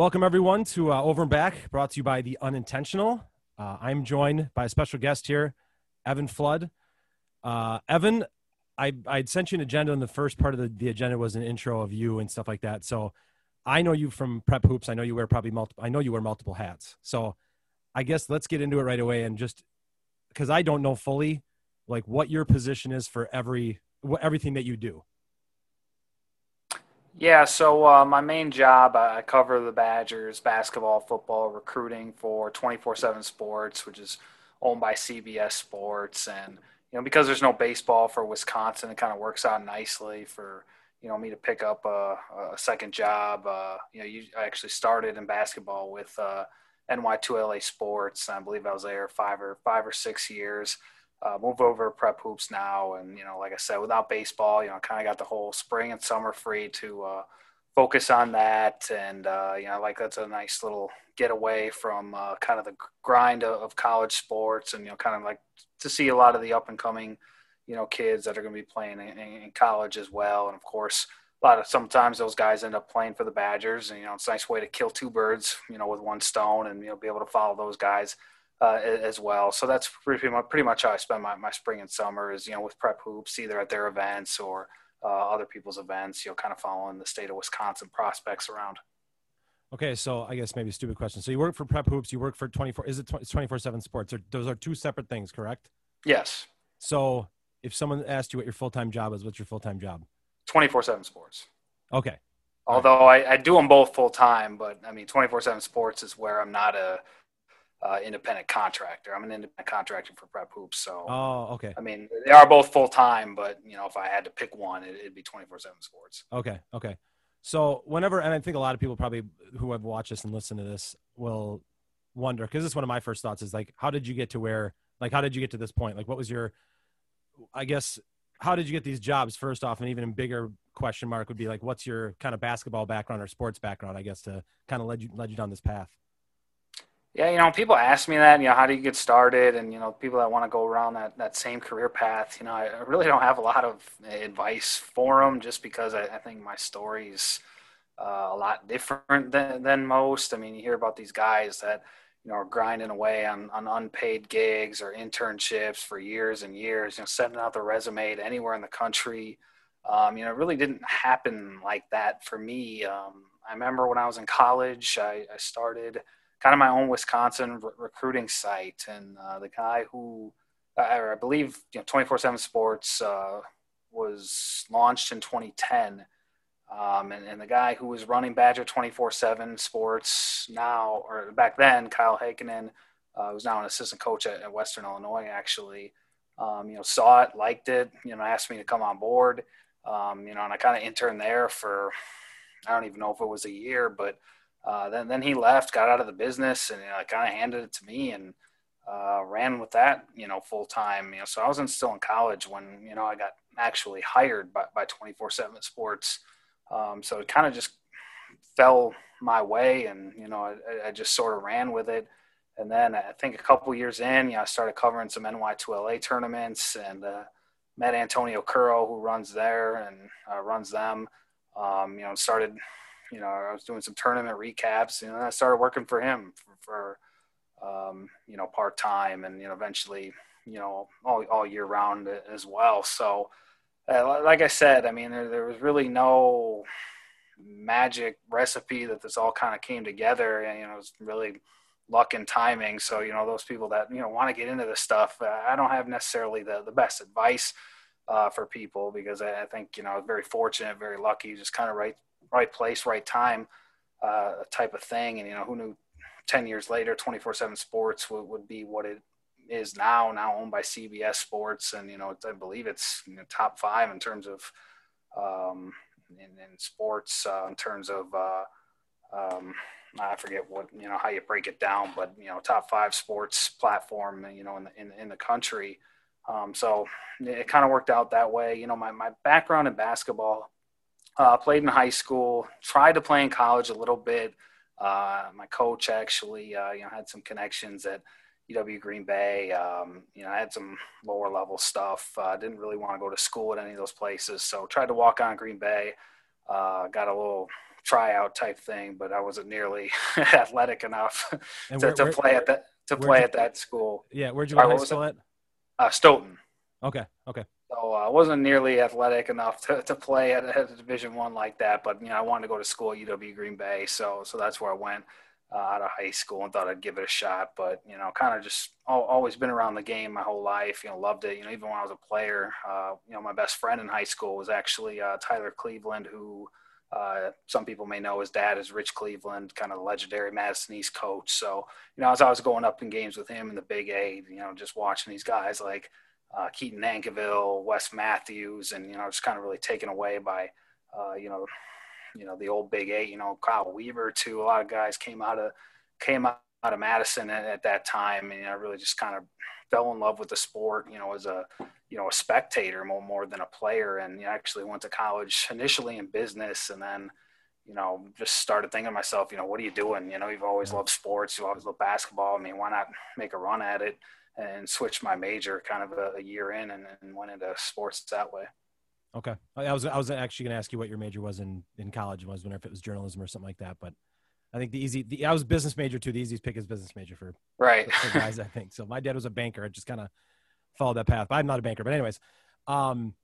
Welcome, everyone, to uh, Over and Back, brought to you by The Unintentional. Uh, I'm joined by a special guest here, Evan Flood. Uh, Evan, I, I'd sent you an agenda, and the first part of the, the agenda was an intro of you and stuff like that. So I know you from Prep Hoops. I know you wear probably multiple, I know you wear multiple hats. So I guess let's get into it right away and just because I don't know fully like what your position is for every everything that you do. Yeah, so uh, my main job, I cover the Badgers basketball, football, recruiting for 24 7 Sports, which is owned by CBS Sports. And, you know, because there's no baseball for Wisconsin, it kind of works out nicely for, you know, me to pick up a, a second job. Uh, you know, you, I actually started in basketball with uh, NY2LA Sports. I believe I was there five or five or six years uh, move over prep hoops now. And, you know, like I said, without baseball, you know, kind of got the whole spring and summer free to uh, focus on that. And, uh, you know, like that's a nice little getaway from uh, kind of the grind of, of, college sports and, you know, kind of like to see a lot of the up and coming, you know, kids that are going to be playing in, in, college as well. And of course, a lot of sometimes those guys end up playing for the Badgers, and you know it's a nice way to kill two birds, you know, with one stone, and you know be able to follow those guys uh, as well. So that's pretty much, pretty much how I spend my, my spring and summer is, you know, with prep hoops, either at their events or uh, other people's events, you know, kind of following the state of Wisconsin prospects around. Okay. So I guess maybe a stupid question. So you work for prep hoops, you work for 24, is it 24 seven sports? Or those are two separate things, correct? Yes. So if someone asked you what your full-time job is, what's your full-time job? 24 seven sports. Okay. Although right. I, I do them both full time, but I mean, 24 seven sports is where I'm not a, uh, independent contractor. I'm an independent contractor for Prep Hoops. So, oh, okay. I mean, they are both full time, but you know, if I had to pick one, it, would be 24 seven sports. Okay. Okay. So whenever, and I think a lot of people probably who have watched this and listened to this will wonder, cause it's one of my first thoughts is like, how did you get to where, like, how did you get to this point? Like, what was your, I guess, how did you get these jobs first off? And even a bigger question mark would be like, what's your kind of basketball background or sports background, I guess, to kind of lead you, led you down this path? Yeah, you know, people ask me that, you know, how do you get started? And, you know, people that want to go around that, that same career path, you know, I really don't have a lot of advice for them just because I, I think my story's uh, a lot different than, than most. I mean, you hear about these guys that, you know, are grinding away on, on unpaid gigs or internships for years and years, you know, sending out the resume to anywhere in the country. Um, you know, it really didn't happen like that for me. Um, I remember when I was in college, I, I started – kind of my own Wisconsin re- recruiting site. And uh, the guy who, I, I believe, you know, 24 7 Sports uh, was launched in 2010. Um, and, and, the guy who was running Badger 24 7 Sports now, or back then, Kyle Heikkinen, uh, who's now an assistant coach at, at Western Illinois, actually, um, you know, saw it, liked it, you know, asked me to come on board. Um, you know, and I kind of interned there for, I don't even know if it was a year, but uh, then then he left, got out of the business, and you know, kind of handed it to me and uh, ran with that, you know, full time. You know, so I wasn't still in college when you know I got actually hired by by twenty four seven Sports. Um, so it kind of just fell my way, and you know, I, I, just sort of ran with it. And then I think a couple years in, you know, I started covering some NY2LA tournaments and uh, met Antonio Curro, who runs there and uh, runs them. Um, you know, started you know, I was doing some tournament recaps, and I started working for him for, for um, you know, part time, and you know, eventually, you know, all all year round as well. So, uh, like I said, I mean, there, there was really no magic recipe that this all kind of came together, and you know, it was really luck and timing. So, you know, those people that you know want to get into this stuff, uh, I don't have necessarily the the best advice. Uh, for people because I, I think you know I was very fortunate, very lucky, just kind of right right place, right time uh, type of thing. And, you know, who knew 10 years later, 24 7 sports would, would be what it is now, now owned by CBS Sports. And, you know, I believe it's you know, top five in terms of um, in, in sports, uh, in terms of, uh, um, I forget what, you know, how you break it down, but, you know, top five sports platform, you know, in the, in, in the country. Um, so it kind of worked out that way. You know, my, my background in basketball uh, played in high school, tried to play in college a little bit. Uh, my coach actually, uh, you know, had some connections at UW Green Bay. Um, you know, I had some lower level stuff. Uh, didn't really want to go to school at any of those places, so tried to walk on Green Bay. Uh, got a little tryout type thing, but I wasn't nearly athletic enough to, where, to where, play at that to play you, at that school. Yeah, where'd you go to school at? Uh, Stoughton. Okay. Okay. So I uh, wasn't nearly athletic enough to, to play at, at a Division One like that, but you know I wanted to go to school at UW Green Bay, so so that's where I went uh, out of high school and thought I'd give it a shot. But you know, kind of just always been around the game my whole life. You know, loved it. You know, even when I was a player, uh, you know, my best friend in high school was actually uh, Tyler Cleveland, who uh, some people may know his dad is Rich Cleveland, kind of legendary Madison East coach. So you know, as I was going up in games with him in the Big Eight, you know, just watching these guys like uh, Keaton Nankivil, Wes Matthews, and you know, just kind of really taken away by, uh, you know, you know the old Big Eight. You know, Kyle Weaver too. A lot of guys came out of came out of Madison at, at that time, and you know, really just kind of fell in love with the sport. You know, as a you know a spectator more more than a player, and you know, actually went to college initially in business, and then you know, just started thinking to myself, you know, what are you doing? You know, you've always loved sports, you always loved basketball. I mean, why not make a run at it? and switch my major kind of a, a year in and, and, went into sports that way. Okay. I was, I was actually going to ask you what your major was in, in college was wondering if it was journalism or something like that, but I think the easy, the, I was business major too. The easiest pick is business major for, right. For guys, I think. So my dad was a banker. I just kind of followed that path, but I'm not a banker, but anyways, um,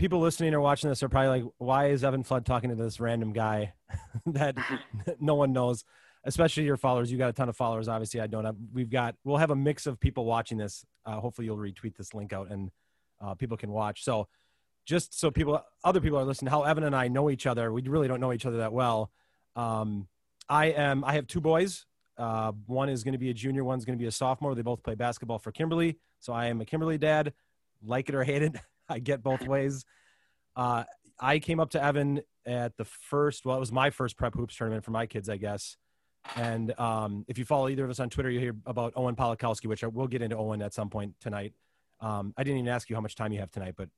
people listening or watching this are probably like, why is Evan Flood talking to this random guy that no one knows? especially your followers. You got a ton of followers. Obviously, I don't have. We've got. We'll have a mix of people watching this. Uh, hopefully, you'll retweet this link out and uh, people can watch. So, just so people, other people are listening, how Evan and I know each other. We really don't know each other that well. Um, I am. I have two boys. Uh, one is going to be a junior. One's going to be a sophomore. They both play basketball for Kimberly. So I am a Kimberly dad. Like it or hate it, I get both ways. Uh, I came up to Evan at the first. Well, it was my first prep hoops tournament for my kids, I guess. And um, if you follow either of us on Twitter, you hear about Owen Polakowski, which I will get into Owen at some point tonight. Um, I didn't even ask you how much time you have tonight, but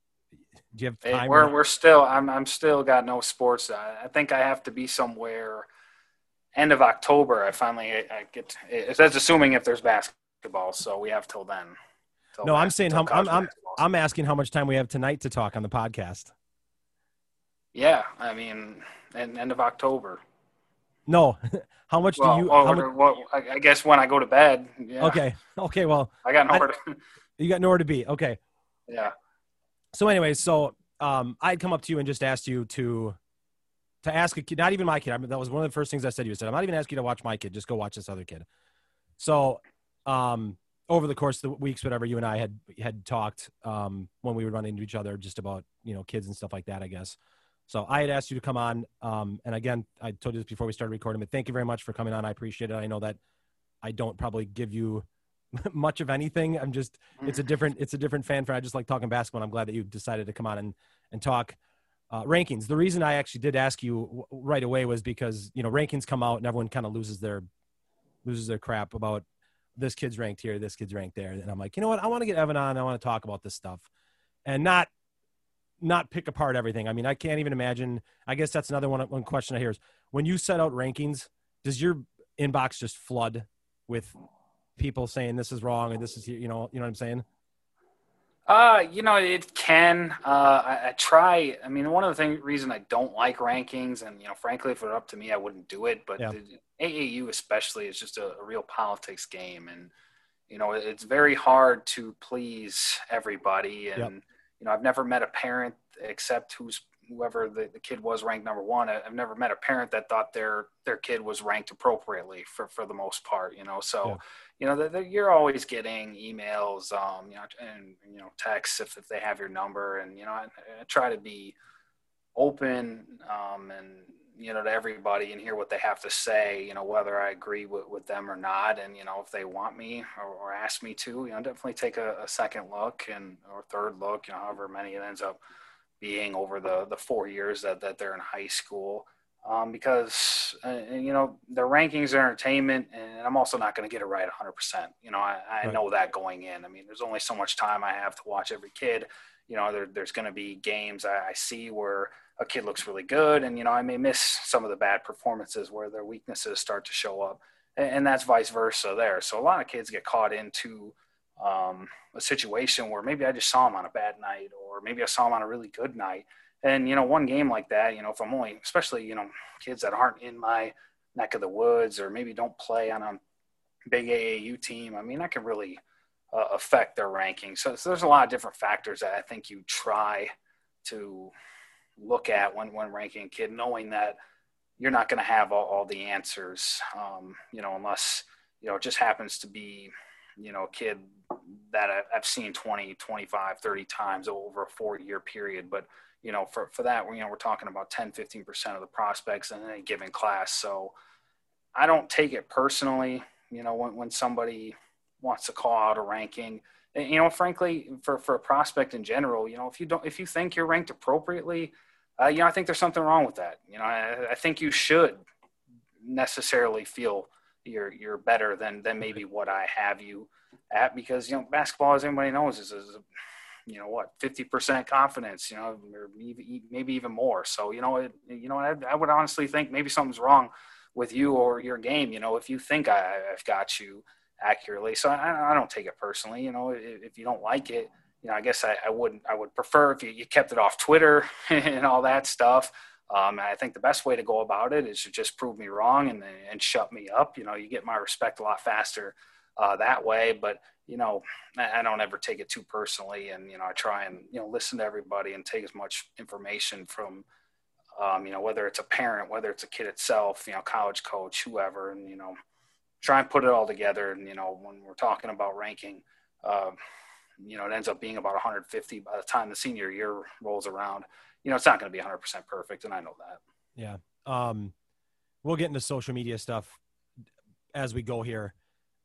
do you have time? Hey, we're, we're still, I'm, I'm still got no sports. I, I think I have to be somewhere end of October. I finally I get, that's assuming if there's basketball. So we have till then. No, I'm saying how, I'm, I'm, I'm asking how much time we have tonight to talk on the podcast. Yeah. I mean, end of October. No. how much well, do you? Well, much, well, I guess when I go to bed. Yeah. Okay. Okay. Well, I got nowhere. To, you got nowhere to be. Okay. Yeah. So, anyways, so um, I'd come up to you and just asked you to to ask a kid, not even my kid. I mean, that was one of the first things I said. to You I said, "I'm not even asking you to watch my kid. Just go watch this other kid." So, um, over the course of the weeks, whatever you and I had had talked um, when we would run into each other, just about you know kids and stuff like that. I guess. So I had asked you to come on, um, and again, I told you this before we started recording, but thank you very much for coming on. I appreciate it. I know that I don't probably give you much of anything. I'm just it's a different it's a different fan for I just like talking basketball. I'm glad that you decided to come on and and talk uh, rankings. The reason I actually did ask you right away was because you know rankings come out and everyone kind of loses their loses their crap about this kid's ranked here, this kid's ranked there, and I'm like, you know what? I want to get Evan on. I want to talk about this stuff, and not not pick apart everything. I mean, I can't even imagine. I guess that's another one. One question I hear is when you set out rankings, does your inbox just flood with people saying this is wrong and this is you know you know what I'm saying? Uh, you know, it can. Uh, I, I, try. I mean, one of the thing, reason I don't like rankings, and you know, frankly, if it were up to me, I wouldn't do it. But yeah. the, AAU, especially, is just a, a, real politics game, and you know, it's very hard to please everybody. And yep you know, I've never met a parent except who's whoever the, the kid was ranked number one. I've never met a parent that thought their their kid was ranked appropriately for for the most part. You know, so yeah. you know the, the, you're always getting emails, um, you know, and you know texts if, if they have your number, and you know I, I try to be open um, and you know to everybody and hear what they have to say you know whether i agree with, with them or not. And you know if they want me or, or ask me to you know definitely take a, a, second look and or third look you know however many it ends up being over the the four years that, that they're in high school. Um, because uh, you know the rankings are entertainment and i'm also not going to get it right 100% you know i, I right. know that going in. I mean there's only so much time i have to watch every kid. You know there, there's going to be games I, I see where a kid looks really good and you know i may miss some of the bad performances where their weaknesses start to show up and, and that's vice versa there so a lot of kids get caught into um, a situation where maybe i just saw them on a bad night or maybe i saw them on a really good night And you know, one game like that, you know, if I'm only, especially you know, kids that aren't in my neck of the woods or maybe don't play on a big AAU team, I mean, that can really uh, affect their ranking. So, so, there's a lot of different factors that I think you try to look at when when ranking a kid, knowing that you're not going to have all, all, the answers, um, you know, unless you know it just happens to be you know a kid that I've seen 20, 25, 30 times over a four year period, but you know, for, for that, you know, we're talking about 10, 15% of the prospects in any given class. So I don't take it personally, you know, when, when somebody wants to call out a ranking, you know, frankly, for, for a prospect in general, you know, if you don't, if you think you're ranked appropriately, uh, you know, I think there's something wrong with that. You know, I, I think you should necessarily feel you're, you're better than, than maybe what I have you at because, you know, basketball, as everybody knows, is, is you know what 50% confidence you know or maybe even more. So you know it, you know I, I, would honestly think maybe something's wrong with you or your game. You know if you think I, have got you accurately. So I, I, don't take it personally you know if, if, you don't like it you know I guess I, I would I would prefer if you, you, kept it off Twitter and all that stuff. Um, I think the best way to go about it is to just prove me wrong and and shut me up. You know you get my respect a lot faster uh, that way. But you know, I don't ever take it too personally, and you know, I try and you know listen to everybody and take as much information from, um, you know, whether it's a parent, whether it's a kid itself, you know, college coach, whoever, and you know, try and put it all together. And you know, when we're talking about ranking, uh, you know, it ends up being about 150 by the time the senior year rolls around. You know, it's not going to be 100% perfect, and I know that. Yeah. Um, we'll get into social media stuff as we go here.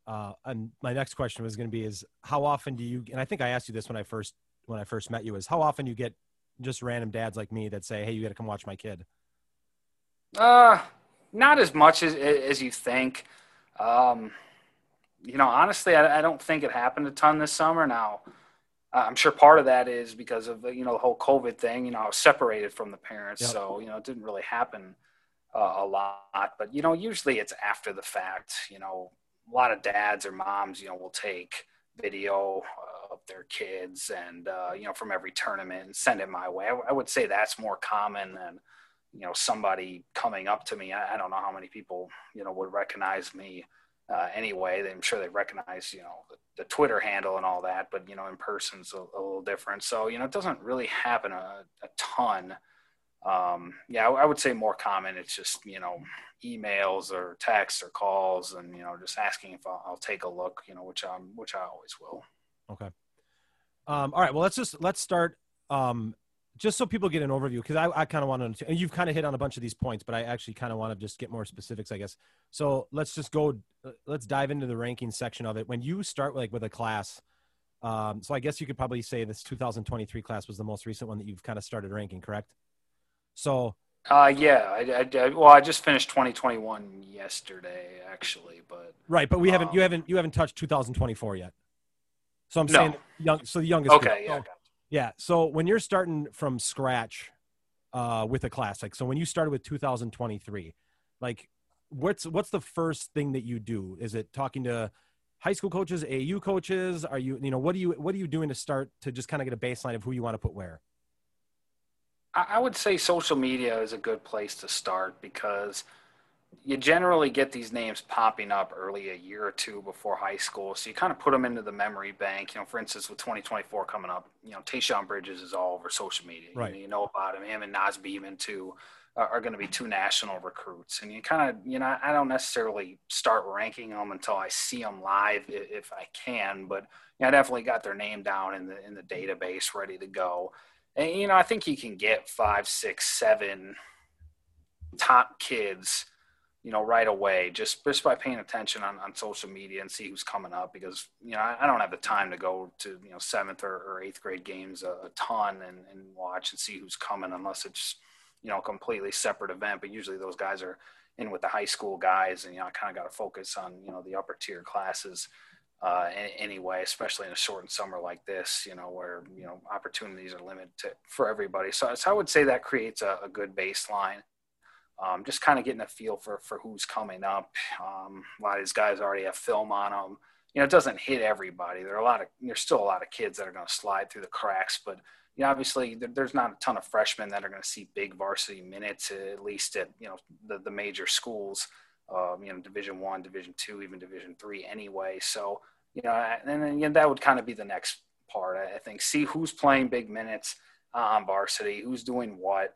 Uh, and my next question was going to be is how often do you and i think i asked you this when i first when i first met you is how often you get just random dads like me that say hey you got to come watch my kid uh not as much as as you think um you know honestly I, I don't think it happened a ton this summer now i'm sure part of that is because of you know the whole covid thing you know i was separated from the parents yep. so you know it didn't really happen uh, a lot but you know usually it's after the fact you know a lot of dads or moms, you know, will take video uh, of their kids and uh, you know from every tournament and send it my way. I, I, would say that's more common than you know somebody coming up to me. I, I don't know how many people you know would recognize me uh, anyway. I'm sure they recognize you know the, the, Twitter handle and all that, but you know in person's a, a little different. So you know it doesn't really happen a, a ton um, yeah, I, would say more common. It's just you know emails or texts or calls, and you know just asking if I'll, I'll take a look. You know, which I'm which I always will. Okay. Um, all right. Well, let's just let's start. Um, just so people get an overview, because I, I kind of want to, and you've kind of hit on a bunch of these points, but I actually kind of want to just get more specifics, I guess. So let's just go, uh, let's dive into the ranking section of it. When you start like with a class, um, so I guess you could probably say this 2023 class was the most recent one that you've kind of started ranking, correct? So. Uh, yeah, I, I, well, I just finished 2021 yesterday, actually, but. Right, but we haven't. Um, you haven't. You haven't touched 2024 yet. So I'm no. saying young. So the youngest. Okay. Yeah. So, yeah. So when you're starting from scratch, uh, with a class, like so, when you started with 2023, like, what's what's the first thing that you do? Is it talking to high school coaches, AU coaches? Are you, you know, what are you, what are you doing to start to just kind of get a baseline of who you want to put where? I would say social media is a good place to start because you generally get these names popping up early a year or two before high school. So you kind of put them into the memory bank. You know, for instance, with 2024 coming up, you know, Tayshawn Bridges is all over social media. Right. You know, you know about him. Him and Naz Beeman, too, uh, are going to be two national recruits. And you kind of, you know, I don't necessarily start ranking them until I see them live if I can. But you know, I definitely got their name down in the in the database ready to go. And, you know, I think you can get five, six, seven top kids, you know, right away just, just by paying attention on, on social media and see who's coming up because, you know, I, I don't have the time to go to, you know, seventh or, or eighth grade games a, a ton and, and watch and see who's coming unless it's, you know, a completely separate event. But usually those guys are in with the high school guys and, you know, I kind of got to focus on, you know, the upper tier classes uh, anyway, especially in a shortened summer like this, you know, where, you know, opportunities are limited to, for everybody. So, so I would say that creates a, a good baseline. Um, just kind of getting a feel for, for who's coming up. Um, a lot of these guys already have film on them. You know, it doesn't hit everybody. There are a lot of, there's still a lot of kids that are going to slide through the cracks, but, you know, obviously there's not a ton of freshmen that are going to see big varsity minutes, at least at you know the, the major schools, um, you know, Division One, Division Two, even Division Three, anyway. So you know, and then you know, that would kind of be the next part. I think see who's playing big minutes on varsity, who's doing what,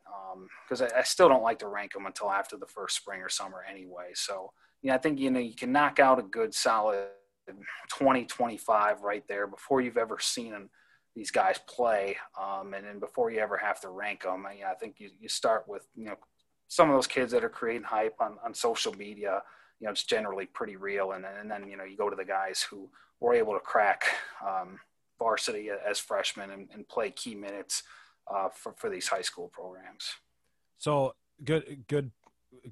because um, I, I, still don't like to rank them until after the first spring or summer anyway. So yeah, I think you know you can knock out a good solid 20, 25 right there before you've ever seen them these guys play, um, and then before you ever have to rank them, I, I think you, you start with you know some of those kids that are creating hype on, on social media. You know, it's generally pretty real, and, and then you know you go to the guys who were able to crack um, varsity as freshmen and, and play key minutes uh, for for these high school programs. So good, good,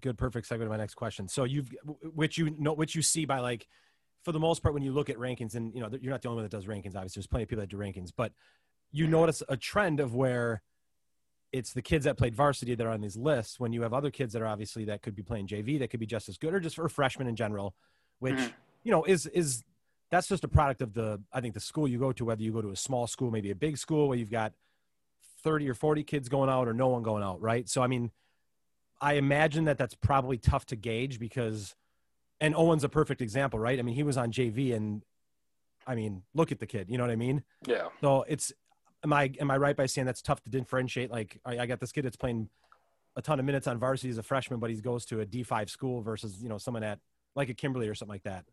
good, perfect segue to my next question. So you've which you know which you see by like for the most part, when you look at rankings, and you know, you're not the only one that does rankings. Obviously, there's plenty of people that do rankings, but you notice a trend of where it's the kids that played varsity that are on these lists. When you have other kids that are obviously that could be playing JV, that could be just as good, or just for freshmen in general, which mm-hmm. you know is is that's just a product of the I think the school you go to, whether you go to a small school, maybe a big school where you've got 30 or 40 kids going out or no one going out, right? So I mean, I imagine that that's probably tough to gauge because and Owen's a perfect example, right? I mean, he was on JV, and I mean, look at the kid. You know what I mean? Yeah. So it's am I am I right by saying that's tough to differentiate? Like, I, I got this kid that's playing a ton of minutes on varsity as a freshman, but he goes to a D five school versus you know someone at like a Kimberly or something like that.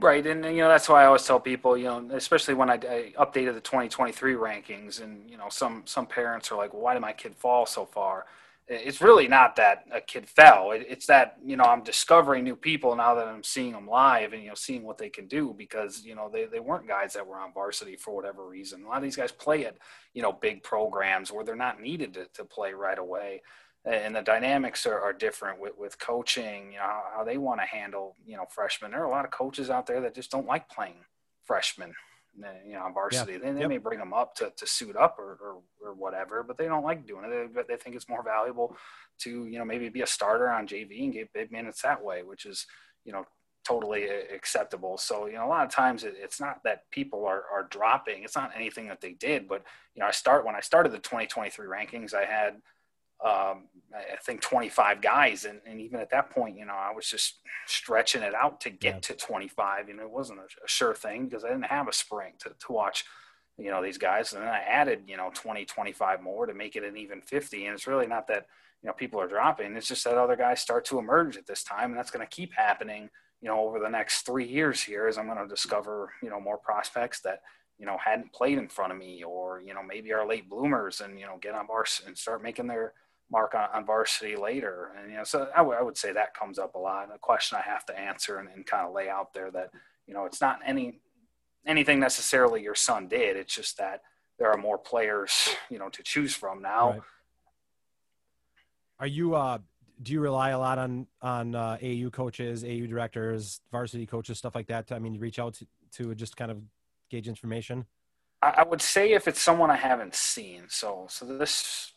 Right, and you know that's why I always tell people, you know, especially when I, I, updated the 2023 rankings, and you know, some some parents are like, well, "Why did my kid fall so far?" it's really not that a kid fell. it's that you know I'm discovering new people now that I'm seeing them live and you know seeing what they can do because you know they, they weren't guys that were on varsity for whatever reason. A lot of these guys play at you know big programs where they're not needed to, to play right away, and the dynamics are, are different with, with coaching. You know how, how they want to handle you know freshmen. There are a lot of coaches out there that just don't like playing freshmen you know, on varsity. Yeah. They, they yep. may bring them up to, to suit up or, or, or, whatever, but they don't like doing it. But they, they think it's more valuable to, you know, maybe be a starter on JV and get big minutes that way, which is, you know, totally acceptable. So, you know, a lot of times it, it's not that people are, are dropping. It's not anything that they did, but, you know, I start, when I started the 2023 rankings, I had, um, I think 25 guys. And, and, even at that point, you know, I was just stretching it out to get yeah. to 25. You know, it wasn't a, a, sure thing because I didn't have a spring to, to watch, you know, these guys. And then I added, you know, 20, 25 more to make it an even 50. And it's really not that, you know, people are dropping. It's just that other guys start to emerge at this time. And that's going to keep happening, you know, over the next three years here as I'm going to discover, you know, more prospects that, you know, hadn't played in front of me or, you know, maybe are late bloomers and, you know, get on bars and start making their, mark on, on varsity later. And, you know, so I, w- I would say that comes up a lot. A question I have to answer and, and kind of lay out there that, you know, it's not any, anything necessarily your son did. It's just that there are more players, you know, to choose from now. Right. Are you, uh, do you rely a lot on, on, uh, AU coaches, AU directors, varsity coaches, stuff like that? To, I mean, you reach out to, to just kind of gauge information. I, I would say if it's someone I haven't seen. So, so this,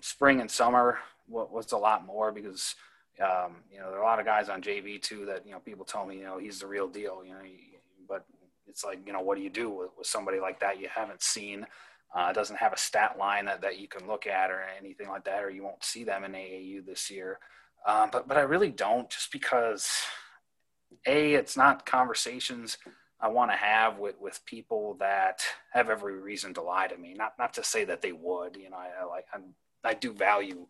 spring and summer was a lot more because um, you know there are a lot of guys on JV too that you know people tell me you know he's the real deal you know but it's like you know what do you do with, with somebody like that you haven't seen uh, doesn't have a stat line that, that you can look at or anything like that or you won't see them in AAU this year um, but but I really don't just because a it's not conversations I want to have with, with people that have every reason to lie to me. Not not to say that they would, you know. I, I like I'm I do value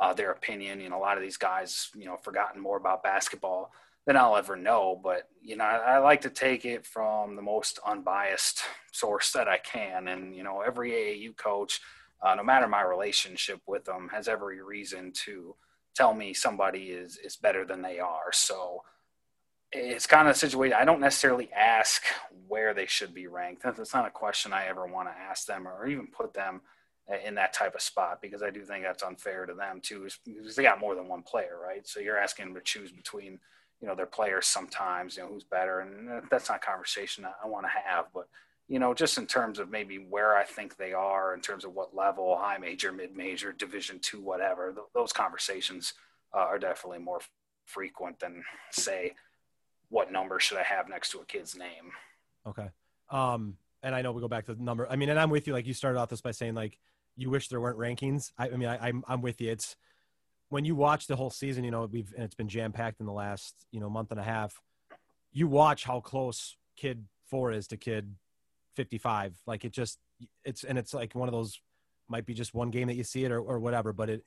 uh, their opinion. You know, a lot of these guys, you know, forgotten more about basketball than I'll ever know. But you know, I, I, like to take it from the most unbiased source that I can. And you know, every AAU coach, uh, no matter my relationship with them, has every reason to tell me somebody is is better than they are. So it's kind of a situation. I don't necessarily ask where they should be ranked. That's not a question I ever want to ask them or even put them in that type of spot because I do think that's unfair to them too, because they got more than one player, right? So you're asking them to choose between, you know, their players sometimes, you know, who's better, and that's not a conversation I want to have. But you know, just in terms of maybe where I think they are, in terms of what level, high major, mid major, Division two, whatever, th- those conversations uh, are definitely more frequent than say, what number should I have next to a kid's name? Okay. Um, and I know we go back to the number. I mean, and I'm with you. Like you started off this by saying like you wish there weren't rankings. I, I mean, I, I'm I'm with you. It's when you watch the whole season. You know, we've and it's been jam packed in the last you know month and a half. You watch how close kid four is to kid 55. Like it just it's and it's like one of those might be just one game that you see it or, or whatever, but it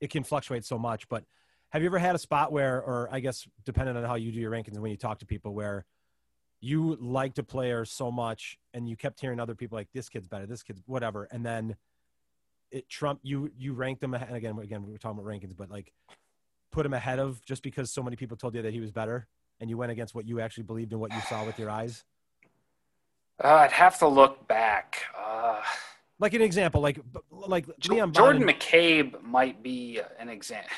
it can fluctuate so much. But have you ever had a spot where, or I guess depending on how you do your rankings and when you talk to people, where you liked a player so much and you kept hearing other people like this kid's better, this kid's whatever, and then it Trump you you ranked them and again again we were talking about rankings, but like put him ahead of just because so many people told you that he was better and you went against what you actually believed and what you saw with your eyes? Uh, I'd have to look back. Uh, like an example, like like Leon Jordan Biden. McCabe might be an example,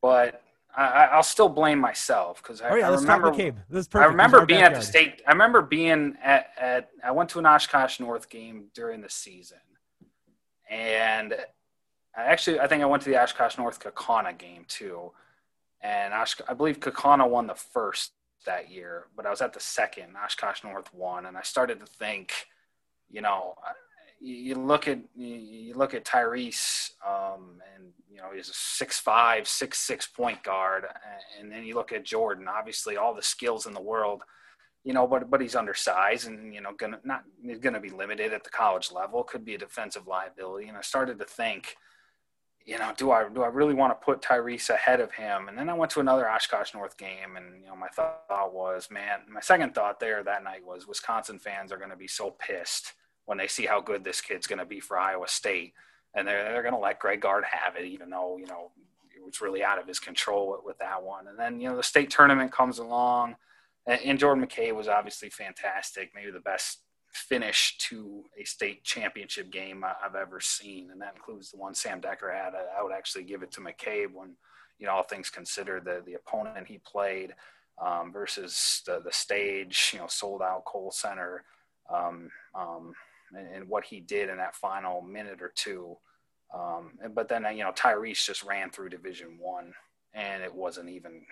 but I, will still blame myself because I, oh, yeah, I remember. I remember being at the state. I remember being at, at. I went to an Oshkosh North game during the season, and I actually I think I went to the Oshkosh North Kaukauna game too, and I believe Kaukauna won the first that year, but I was at the second. Oshkosh North won, and I started to think, you know, you look at you look at Tyrese, um, and you know he's a six five, six six point guard, and then you look at Jordan. Obviously, all the skills in the world, you know, but but he's undersized, and you know, gonna not gonna be limited at the college level. Could be a defensive liability. And I started to think, you know, do I do I really want to put Tyrese ahead of him? And then I went to another Oshkosh North game, and you know, my thought was, man, my second thought there that night was Wisconsin fans are going to be so pissed when they see how good this kid's going to be for Iowa State, and they're they're going to let Greg Gard have it, even though you know it was really out of his control with, with that one. And then you know the state tournament comes along, and, Jordan McCabe was obviously fantastic, maybe the best finish to a state championship game I've ever seen, and that includes the one Sam Decker had. I would actually give it to McCabe when, you know, all things considered, the the opponent he played um, versus the the stage, you know, sold out Kohl Center, um, um, and, and, what he did in that final minute or two. Um, but then you know Tyrese just ran through Division One, and it wasn't even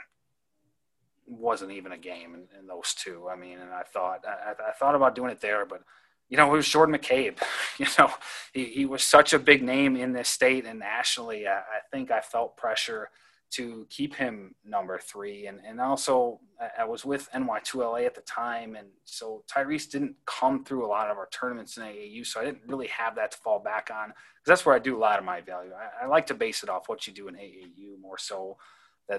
wasn't even a game in, in those two. I mean, and I thought I, I, thought about doing it there, but you know, it was Jordan McCabe. You know, he, he was such a big name in this state and nationally. I, I think I felt pressure to keep him number three, and and also I was with NY2LA at the time, and so Tyrese didn't come through a lot of our tournaments in AAU, so I didn't really have that to fall back on because that's where I do a lot of my value. I, I like to base it off what you do in AAU more so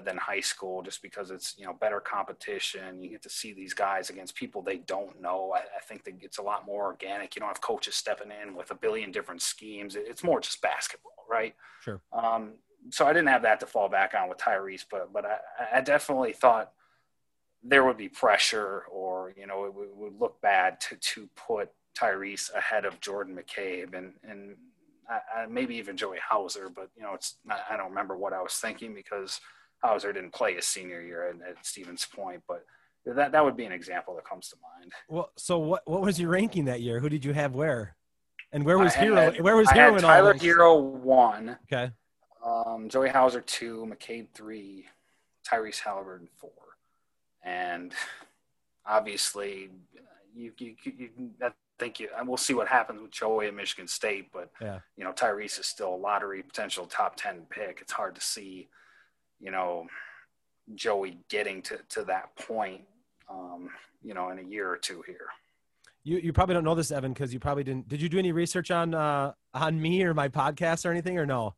than high school just because it's you know better competition. You get to see these guys against people they don't know. I, I think that it's a lot more organic. You don't have coaches stepping in with a billion different schemes. It's more just basketball right? Sure. Um, so i didn't have that to fall back on with tyrese but but i, I definitely thought there would be pressure or you know it would, would look bad to to put tyrese ahead of jordan mccabe and and I, I, maybe even joey hauser but you know it's I don't remember what i was thinking because Hauser didn't play his senior year at, at Stevens Point, but that that would be an example that comes to mind. Well, so what what was your ranking that year? Who did you have where? And where was I Herro? Had, where was I Herro? Had Tyler Herro one. Okay. Um, Joey Hauser two, McCabe three, Tyrese Halliburton four, and obviously you you, you I think you and we'll see what happens with Joey at Michigan State, but yeah. you know Tyrese is still a lottery potential top ten pick. It's hard to see you know, Joey getting to, to that point, um, you know, in a year or two here. You, you probably don't know this, Evan, because you probably didn't. Did you do any research on uh, on me or my podcast or anything, or no?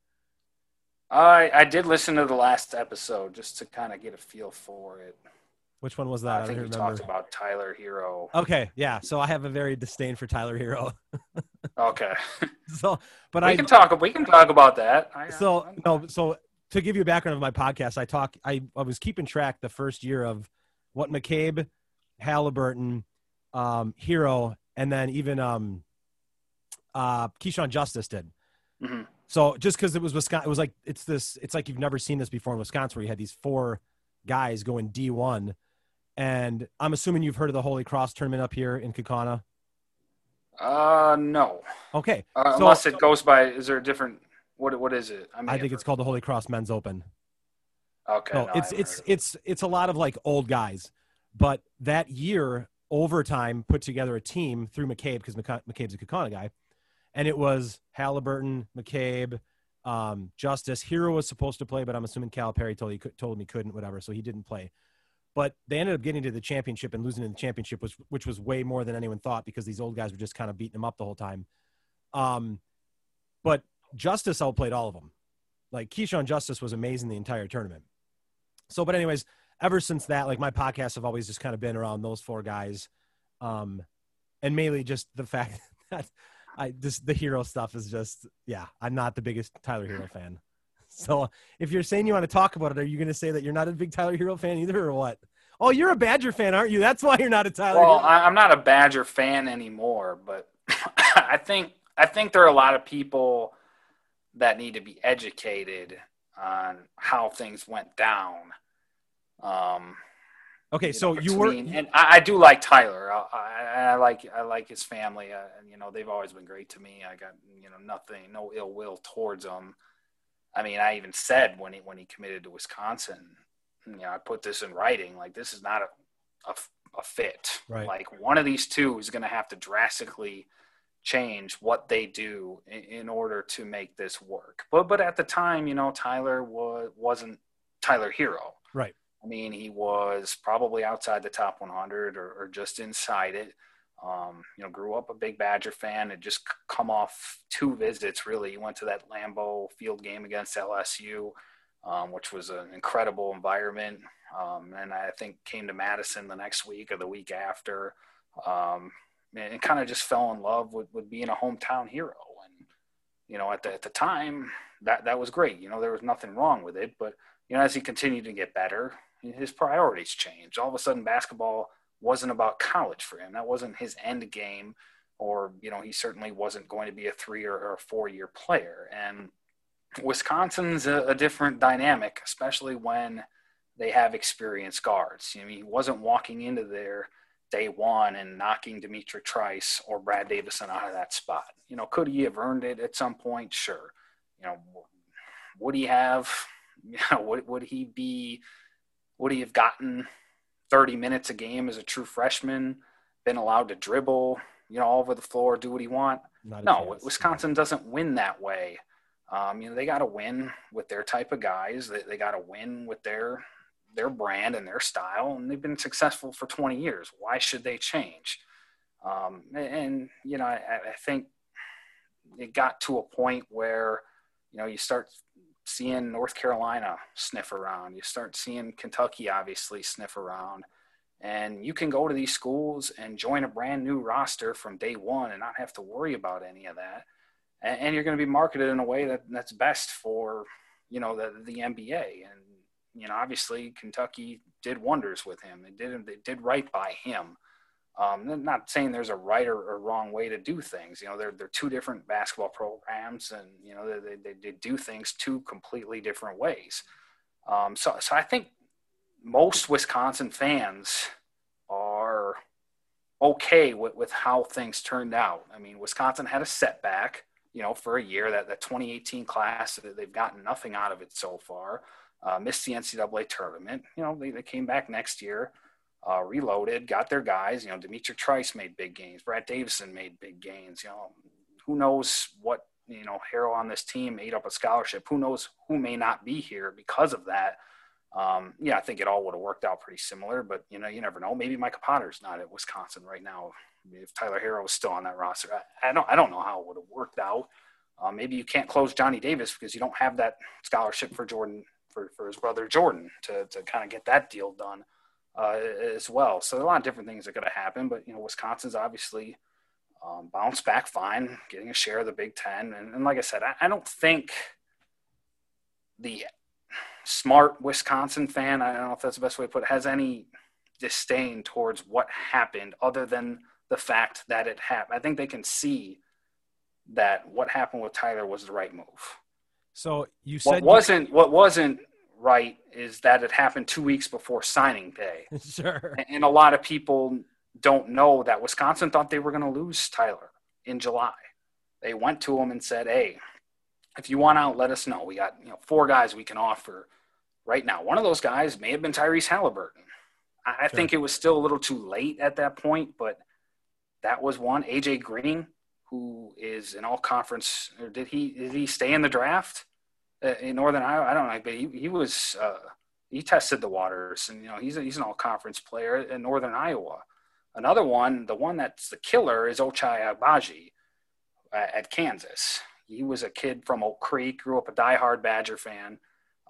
I I did listen to the last episode just to kind of get a feel for it. Which one was that? I, I think we talked about Tyler Herro. Okay, yeah. So I have a very disdain for Tyler Herro. okay. so, but we I can talk. We can talk about that. I, so no. So to give you a background of my podcast, I talk. I, I was keeping track the first year of what McCabe, Halliburton, um, Herro, and then even um, uh, Keshawn Justice did. Mm-hmm. So just because it was Wisconsin, it was like it's this. It's like you've never seen this before in Wisconsin, where you had these four guys going D one, and I'm assuming you've heard of the Holy Cross tournament up here in Kaukauna. Uh, no. Okay. Uh, so, unless it goes by, is there a different? What what is it? I, mean, I think it's called the Holy Cross Men's Open. Okay. No, no it's it's it's it's a lot of like old guys, but that year overtime put together a team through McCabe because McCabe's a Kaukauna guy, and it was Halliburton, McCabe, um, Justice. Herro was supposed to play, but I'm assuming Calipari told he told me couldn't, whatever, so he didn't play. But they ended up getting to the championship and losing in the championship, was which was way more than anyone thought because these old guys were just kind of beating them up the whole time. Um, but Justice outplayed all of them. Like Keshawn Justice was amazing the entire tournament. So, but anyways, ever since that, like my podcasts have always just kind of been around those four guys, um, and mainly just the fact that I just the Herro stuff is just yeah, I'm not the biggest Tyler Herro fan. So if you're saying you want to talk about it, are you going to say that you're not a big Tyler Herro fan either, or what? Oh, you're a Badger fan, aren't you? That's why you're not a Tyler. Well, Herro. I'm not a Badger fan anymore, but I think I think there are a lot of people that need to be educated on how things went down. Um, okay, you so know, you were, and I, I, do like Tyler. I, I, I, like I like his family, uh, and you know they've always been great to me. I got you know nothing, no ill will towards them. I mean, I even said when he when he committed to Wisconsin, you know, I put this in writing. Like this is not a a, a fit. Right. Like one of these two is going to have to drastically change what they do in, in, order to make this work. But but at the time, you know, Tyler was wasn't Tyler Herro. Right. I mean, he was probably outside the top 100 or, or just inside it. Um, you know, grew up a big Badger fan. Had just come off two visits. Really, he went to that Lambeau Field game against LSU, um, which was an incredible environment. Um, and I think came to Madison the next week or the week after, um, and kind of just fell in love with, with being a hometown hero. And you know, at the at the time, that that was great. You know, there was nothing wrong with it. But you know, as he continued to get better, his priorities changed. All of a sudden, basketball wasn't about college for him. That wasn't his end game, or you know, he certainly wasn't going to be a three or, or a four year player. And Wisconsin's a, a, different dynamic, especially when they have experienced guards. I mean, he wasn't walking into there day one and knocking D'Mitrik Trice or Brad Davison out of that spot. You know, could he have earned it at some point? Sure. You know, would he have? You know, would, would he be? Would he have gotten 30 minutes a game as a true freshman, been allowed to dribble, you know, all over the floor, do what he want. no, chance. Wisconsin doesn't win that way. Um, you know, they got to win with their type of guys. They, they got to win with their their brand and their style, and they've been successful for 20 years. Why should they change? Um, and, you know, I, I think it got to a point where you know you start seeing North Carolina sniff around. You start seeing Kentucky obviously sniff around. And you can go to these schools and join a brand new roster from day one and not have to worry about any of that. And, and you're going to be marketed in a way that that's best for, you know, the, the NBA. And, you know, obviously Kentucky did wonders with him. They did, they did right by him. Um, not saying there's a right or, or, wrong way to do things. You know, they're, they're two different basketball programs, and you know they, they, they do things two completely different ways. Um, so, so I think most Wisconsin fans are okay with, with how things turned out. I mean, Wisconsin had a setback, you know, for a year. That that 2018 class, they've gotten nothing out of it so far. Uh, missed the NCAA tournament. You know, they, they came back next year uh, reloaded, got their guys. You know, D'Mitrik Trice made big gains. Brad Davison made big gains. You know, who knows what you know Herro on this team ate up a scholarship. Who knows who may not be here because of that. Um, yeah, I think it all would have worked out pretty similar, but you know, you never know. Maybe Micah Potter's not at Wisconsin right now. If Tyler Herro was still on that roster, I, I don't, I don't know how it would have worked out. Uh, maybe you can't close Johnny Davis because you don't have that scholarship for Jordan for, for his brother Jordan to, to kind of get that deal done uh, as well. So a lot of different things are going to happen, but you know, Wisconsin's obviously um, bounced back fine, getting a share of the Big Ten, and, and like I said, I, I, don't think the smart Wisconsin fan, I don't know if that's the best way to put it, has any disdain towards what happened, other than the fact that it happened. I think they can see that what happened with Tyler was the right move. So you said what wasn't what wasn't right is that it happened two weeks before signing day. Sure. And a lot of people don't know that Wisconsin thought they were going to lose Tyler in July. They went to him and said, "Hey, if you want out, let us know. We got you know four guys we can offer right now. One of those guys may have been Tyrese Halliburton. I, I think it was still a little too late at that point, but that was one. AJ Green, who is an all conference, or did he did he stay in the draft uh, in Northern Iowa? I don't know, but he, he was uh, he tested the waters, and you know he's a, he's an all conference player in Northern Iowa. Another one, the one that's the killer, is Ochai Agbaji at, at Kansas. He was a kid from Oak Creek, grew up a diehard Badger fan.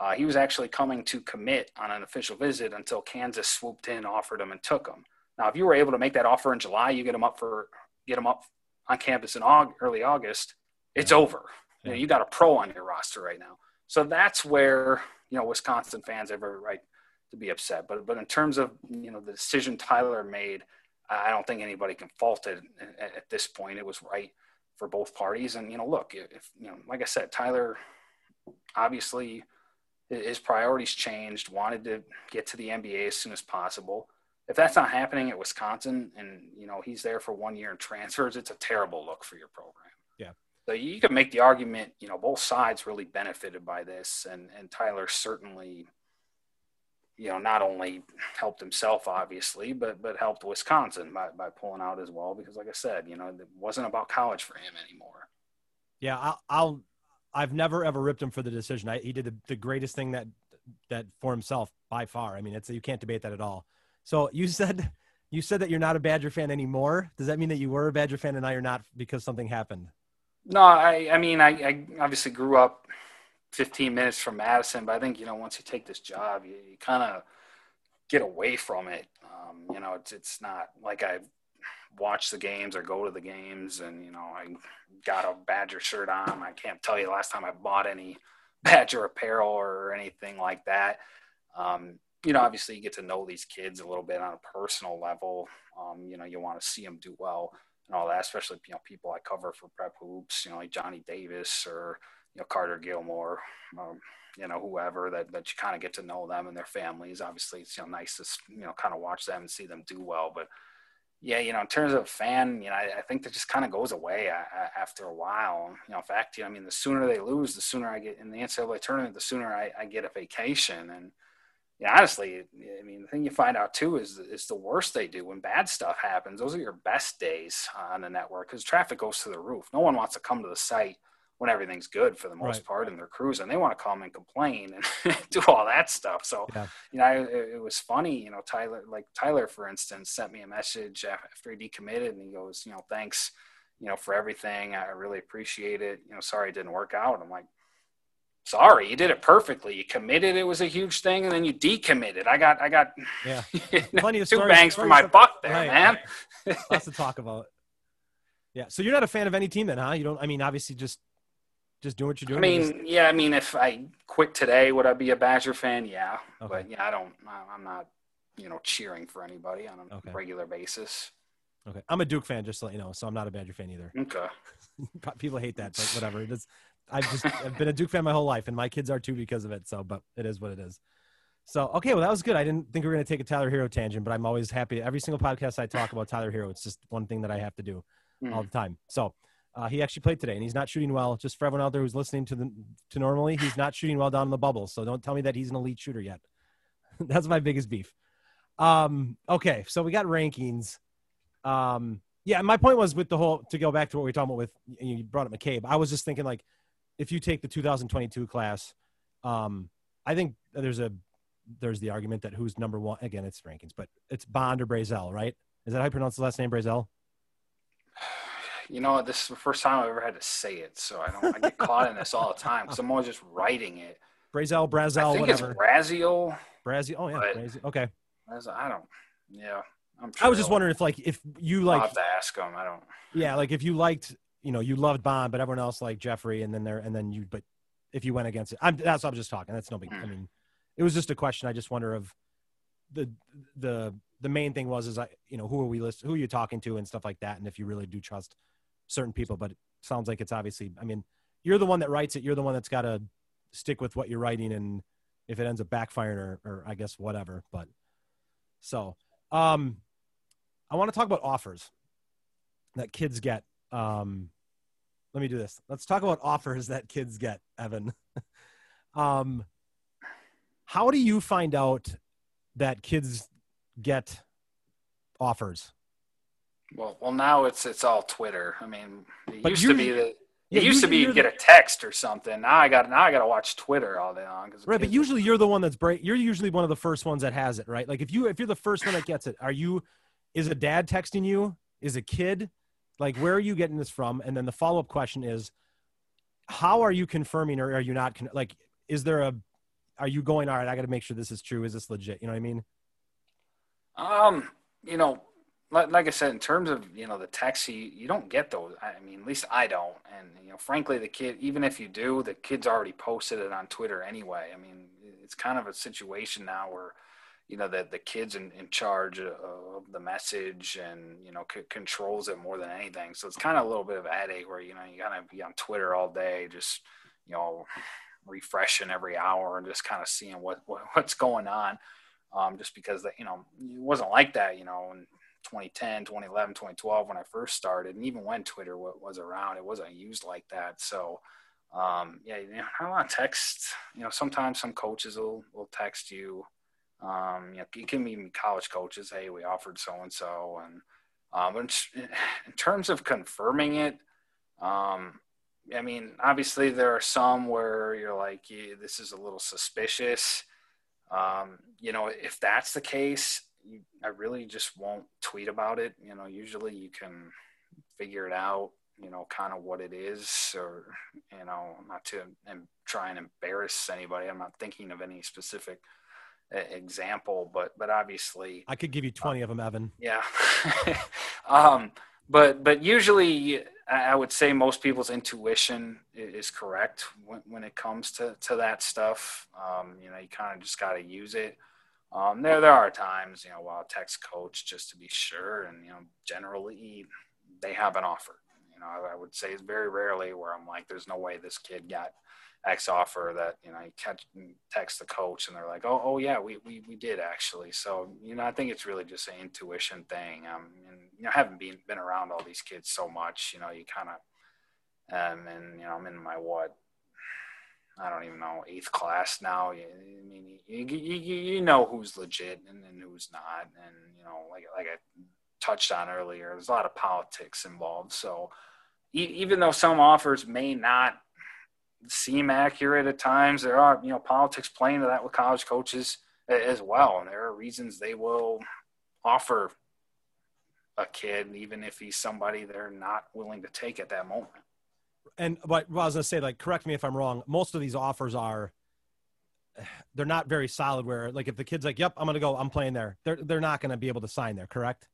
Uh, he was actually coming to commit on an official visit until Kansas swooped in, offered him, and took him. Now, if you were able to make that offer in July, you get him up for get him up on campus in August, early August. It's yeah. over. Yeah. You, know, you got a pro on your roster right now. So that's where you know Wisconsin fans have every right to be upset. But but in terms of you know the decision Tyler made, I don't think anybody can fault it at, at this point. It was right for both parties. And you know, look, if you know, like I said, Tyler obviously his priorities changed. Wanted to get to the NBA as soon as possible. If that's not happening at Wisconsin, and you know he's there for one year and transfers, it's a terrible look for your program. Yeah. So you could make the argument, you know, both sides really benefited by this, and and Tyler certainly you know, not only helped himself obviously, but but helped Wisconsin by, by pulling out as well. Because like I said, you know, it wasn't about college for him anymore. Yeah, I'll, I'll I've never ever ripped him for the decision. I, he did the, the greatest thing that that for himself by far. I mean, it's you can't debate that at all. So you said you said that you're not a Badger fan anymore. Does that mean that you were a Badger fan and now you're not because something happened? No, I I mean I, I obviously grew up 15 minutes from Madison, but I think you know once you take this job, you, you kind of get away from it. Um, you know, it's it's not like I watch the games or go to the games, and you know I got a Badger shirt on. I can't tell you the last time I bought any Badger apparel or anything like that. Um, you know, obviously you get to know these kids a little bit on a personal level. Um, you know, you want to see them do well and all that, especially you know people I cover for Prep Hoops. You know, like Johnny Davis or you know Carter Gilmore, um, you know whoever that that you kind of get to know them and their families. Obviously, it's you know nice to you know kind of watch them and see them do well, but yeah, you know, in terms of fan, you know, I, I think that just kind of goes away after a while. You know, in fact, you know, I mean, the sooner they lose, the sooner I get in the NCAA tournament, the sooner I, I get a vacation. And honestly, I mean, the thing you find out too is is the worst they do when bad stuff happens. Those are your best days on the network because traffic goes to the roof. No one wants to come to the site when everything's good for the most right. part and they're cruising they want to come and complain and do all that stuff so yeah. you know it, it, was funny you know tyler like tyler for instance sent me a message after he decommitted and he goes you know thanks you know for everything i really appreciate it you know sorry it didn't work out i'm like sorry you did it perfectly you committed it was a huge thing and then you decommitted i got i got yeah plenty of two stories, bangs for my buck there right, man right. lots to talk about yeah so you're not a fan of any team then huh you don't i mean obviously just just doing what you're doing? I mean, just... yeah. I mean, if I quit today, would I be a Badger fan? Yeah, okay. but yeah, I don't. I'm not, you know, cheering for anybody on a okay. regular basis. Okay, I'm a Duke fan, just to let you know. So I'm not a Badger fan either. Okay. People hate that, but whatever. It is. I've just I've been a Duke fan my whole life, and my kids are too because of it. So, but it is what it is. So, okay, well, that was good. I didn't think we were going to take a Tyler Herro tangent, but I'm always happy. Every single podcast I talk about Tyler Herro, it's just one thing that I have to do mm. all the time. So, uh, he actually played today, and he's not shooting well. Just for everyone out there who's listening to the to normally, he's not shooting well down in the bubble. So don't tell me that he's an elite shooter yet. That's my biggest beef. Um, okay, so we got rankings. Um, yeah, my point was with the whole to go back to what we were talking about with you brought up McCabe. I was just thinking like, if you take the 2022 class, um, I think there's a there's the argument that who's number one again. It's rankings, but it's Bond or Brazel, right? Is that how you pronounce the last name, Brazel? you know, this is the first time I've ever had to say it, so I don't. I get caught in this all the time because I'm always just writing it. Brazel, Brazel, I think whatever. it's Braziel. Braziel. Oh yeah, Braziel. Okay. I don't. Yeah, I'm. Sure I was just wondering if like if you like. I'll have to ask them. I don't. Yeah, like if you liked, you know, you loved Bond, but everyone else liked Jeffrey, and then there, and then you, but if you went against it, I'm, that's what I'm just talking. That's no big. I hmm. mean, it was just a question. I just wonder of the the the main thing was is I you know who are we list who are you talking to and stuff like that, and if you really do trust certain people, but it sounds like it's obviously, I mean, you're the one that writes it. You're the one that's got to stick with what you're writing. And if it ends up backfiring or, or I guess whatever, but so, um, I want to talk about offers that kids get. Um, let me do this. Let's talk about offers that kids get, Evan. um, how do you find out that kids get offers? Well, well, now it's it's all Twitter. I mean, it But used to be that. Yeah, It used to be you're get the- a text or something. Now I got now I got to watch Twitter all day long. Right, but usually you're the one that's break. You're usually one of the first ones that has it, right? Like if you if you're the first one that gets it, are you? Is a dad texting you? Is a kid? Like where are you getting this from? And then the follow up question is, how are you confirming or are you not? Con- like, is there a? Are you going? All right, I got to make sure this is true. Is this legit? You know what I mean? Um, you know, like, like I said, in terms of you know the text, you, you don't get those. I mean, at least I don't. And you know, frankly, the kid, even if you do, the kid's already posted it on Twitter anyway. I mean, it's kind of a situation now where you know that the kid's in, in charge of, of the message and you know c- controls it more than anything. So it's kind of a little bit of a headache where you know you gotta be on Twitter all day, just you know refreshing every hour and just kind of seeing what, what what's going on um, just because that you know it wasn't like that you know in 2010 2011 2012 when i first started. And even when twitter wa- was around it wasn't used like that. So um, yeah you know i want to text you know sometimes some coaches will, will text you um, you know it can be college coaches hey we offered so and so and in, in terms of confirming it um, I mean, obviously there are some where you're like, yeah, this is a little suspicious. Um, you know, if that's the case, you, I really just won't tweet about it. You know, usually you can figure it out, you know, kind of what it is, or, you know, not to and try and embarrass anybody. I'm not thinking of any specific example, but, but obviously, I could give you twenty of them, Evan. yeah. um, but but usually, I I would say most people's intuition is correct when, when it comes to, to that stuff. Um, you know, you kind of just got to use it. Um, there there are times, you know, while text coach just to be sure, and you know, generally they have an offer. You know, I, I would say it's very rarely where I'm like, there's no way this kid got X offer that you know you catch text the coach and they're like oh oh yeah we, we we did actually. So you know I think it's really just an intuition thing. Um and you know having been been around all these kids so much you know you kind of um and you know I'm in my what I don't even know eighth class now. I mean you you, you, know who's legit and, and who's not. And you know like like I touched on earlier there's a lot of politics involved. So even though some offers may not seem accurate at times. There are, you know, politics playing to that with college coaches as well. And there are reasons they will offer a kid, even if he's somebody they're not willing to take at that moment. And but what I was gonna say, like, correct me if I'm wrong. Most of these offers are, they're not very solid. Where like if the kid's like, "Yep, I'm gonna go. I'm playing there," they're they're not gonna be able to sign there. Correct?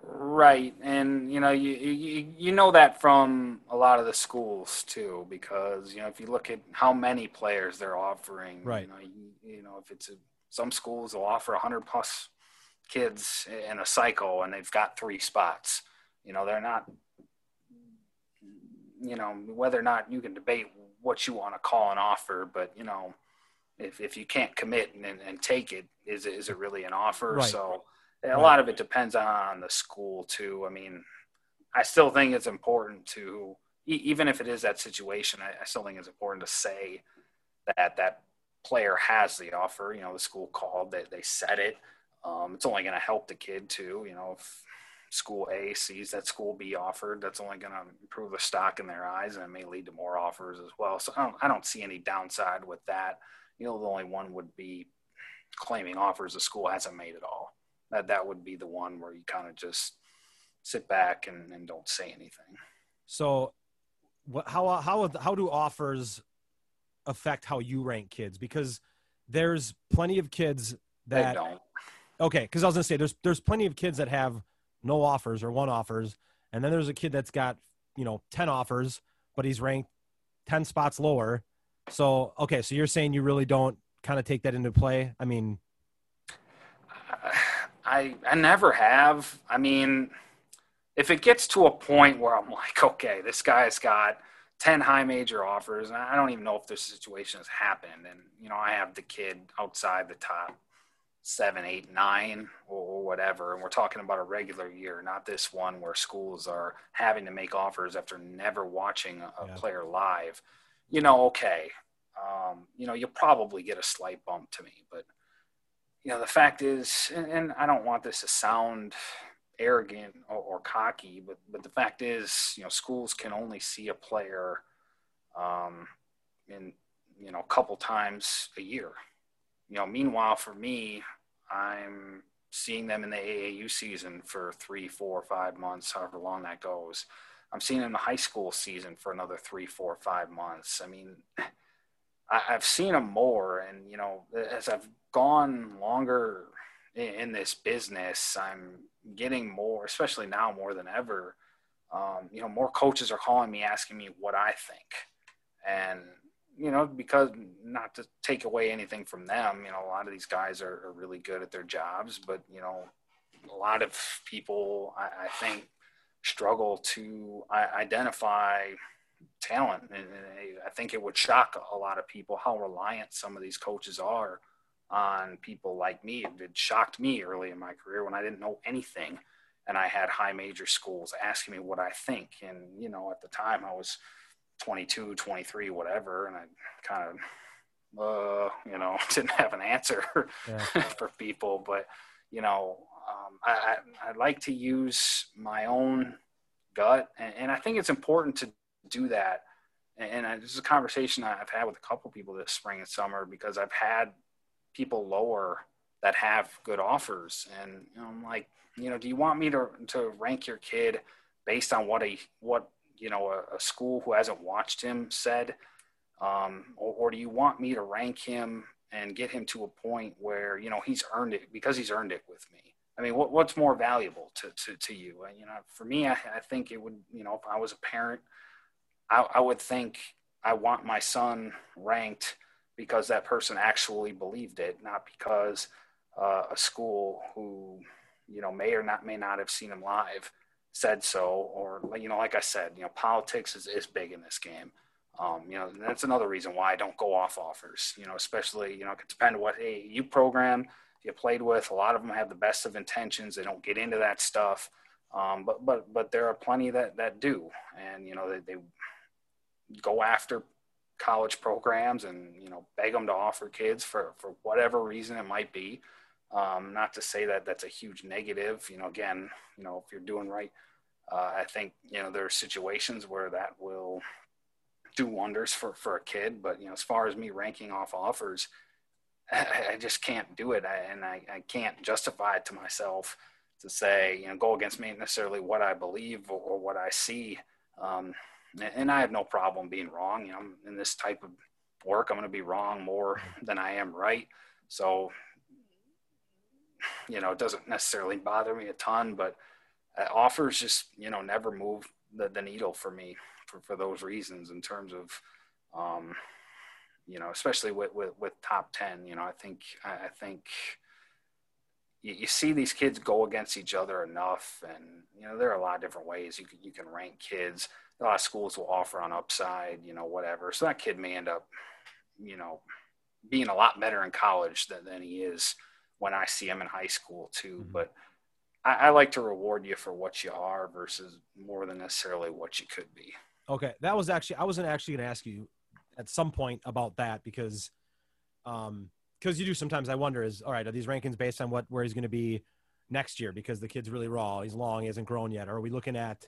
Right, and you know you, you you know that from a lot of the schools too, because you know if you look at how many players they're offering, Right. You know, you, you know if it's a, some schools will offer 100 plus kids in a cycle, and they've got three spots. You know they're not. You know whether or not you can debate what you want to call an offer, but you know if if you can't commit and, and take it, is it is it really an offer? Right. So a lot of it depends on the school too. I mean, I still think it's important to, even if it is that situation, I, I still think it's important to say that that player has the offer. You know, the school called, they, they said it. Um, it's only going to help the kid too. You know, if school A sees that school B offered, that's only going to improve the stock in their eyes and it may lead to more offers as well. So I don't, I don't see any downside with that. You know, the only one would be claiming offers the school hasn't made at all that that would be the one where you kind of just sit back and, and don't say anything. So, what, how how how do offers affect how you rank kids? Because there's plenty of kids that don't. okay. Because I was gonna say there's there's plenty of kids that have no offers or one offers, and then there's a kid that's got you know ten offers, but he's ranked ten spots lower. So okay, so you're saying you really don't kind of take that into play? I mean, uh, I I never have. I mean, if it gets to a point where I'm like, okay, this guy's got ten high major offers, and I don't even know if this situation has happened, and you know, I have the kid outside the top seven, eight, nine, or whatever, and we're talking about a regular year, not this one where schools are having to make offers after never watching a, a Yeah. player live. You know, okay, um, you know, you'll probably get a slight bump to me, but you know, the fact is, and, and I don't want this to sound arrogant or, or, cocky, but but the fact is, you know, schools can only see a player um, in you know a couple times a year. You know, meanwhile, for me, I'm seeing them in the AAU season for three, four, five months, however long that goes. I'm seeing them in the high school season for another three, four, five months. I mean, I, have seen them more, and you know, as I've gone longer in, in this business, I'm getting more, especially now more than ever. Um, you know, more coaches are calling me asking me what I think, and you know, because not to take away anything from them, you know, a lot of these guys are, are really good at their jobs, but you know, a lot of people, I, I think, struggle to identify talent, and, and I think it would shock a lot of people how reliant some of these coaches are on people like me. It shocked me early in my career when I didn't know anything and I had high major schools asking me what I think. And, you know, at the time I was 22, 23, whatever. And I kind of, uh, you know, didn't have an answer yeah. for people, but you know, um, I, I, I, like to use my own gut. And, and, I think it's important to do that. And, and this is a conversation I've had with a couple people this spring and summer because I've had people lower that have good offers. And you know, I'm like, you know, do you want me to to rank your kid based on what a what you know a, a school who hasn't watched him said, um, or, or do you want me to rank him and get him to a point where you know he's earned it because he's earned it with me? I mean, what, what's more valuable to, to, to you? You know, for me, I, I think it would, you know, if I was a parent, I, I would think I want my son ranked because that person actually believed it, not because uh, a school who you know may or not may not have seen him live said so, or you know, like I said, you know, politics is, is big in this game. Um, you know, that's another reason why I don't go off offers. You know, especially you know, it depend what hey, you program you played with. A lot of them have the best of intentions. They don't get into that stuff. Um, but but but there are plenty that that do, and you know they, they go after college programs and you know beg them to offer kids for for whatever reason it might be. Um, not to say that that's a huge negative you know again you know if you're doing right uh, i think you know there are situations where that will do wonders for for a kid but you know as far as me ranking off offers i, just can't do it. I, and I, I can't justify it to myself to say you know go against me necessarily what i believe or, or what i see. Um, and I have no problem being wrong. You know, I'm in this type of work, I'm going to be wrong more than I am right. So, you know, it doesn't necessarily bother me a ton, but uh, offers just, you know, never move the, the needle for me for, for those reasons in terms of, um, you know, especially with, with, with top 10, you know, I think, I, I think, you, you, see these kids go against each other enough and you know there are a lot of different ways you can you can rank kids a lot of schools will offer on upside, you know, whatever. So that kid may end up, you know, being a lot better in college than, than he is when I see him in high school too. Mm-hmm. But I, I, like to reward you for what you are versus more than necessarily what you could be. Okay, that was actually I wasn't actually going to ask you at some point about that because, um, because you do sometimes I wonder is all right are these rankings based on what where he's going to be next year because the kid's really raw he's long he hasn't grown yet or are we looking at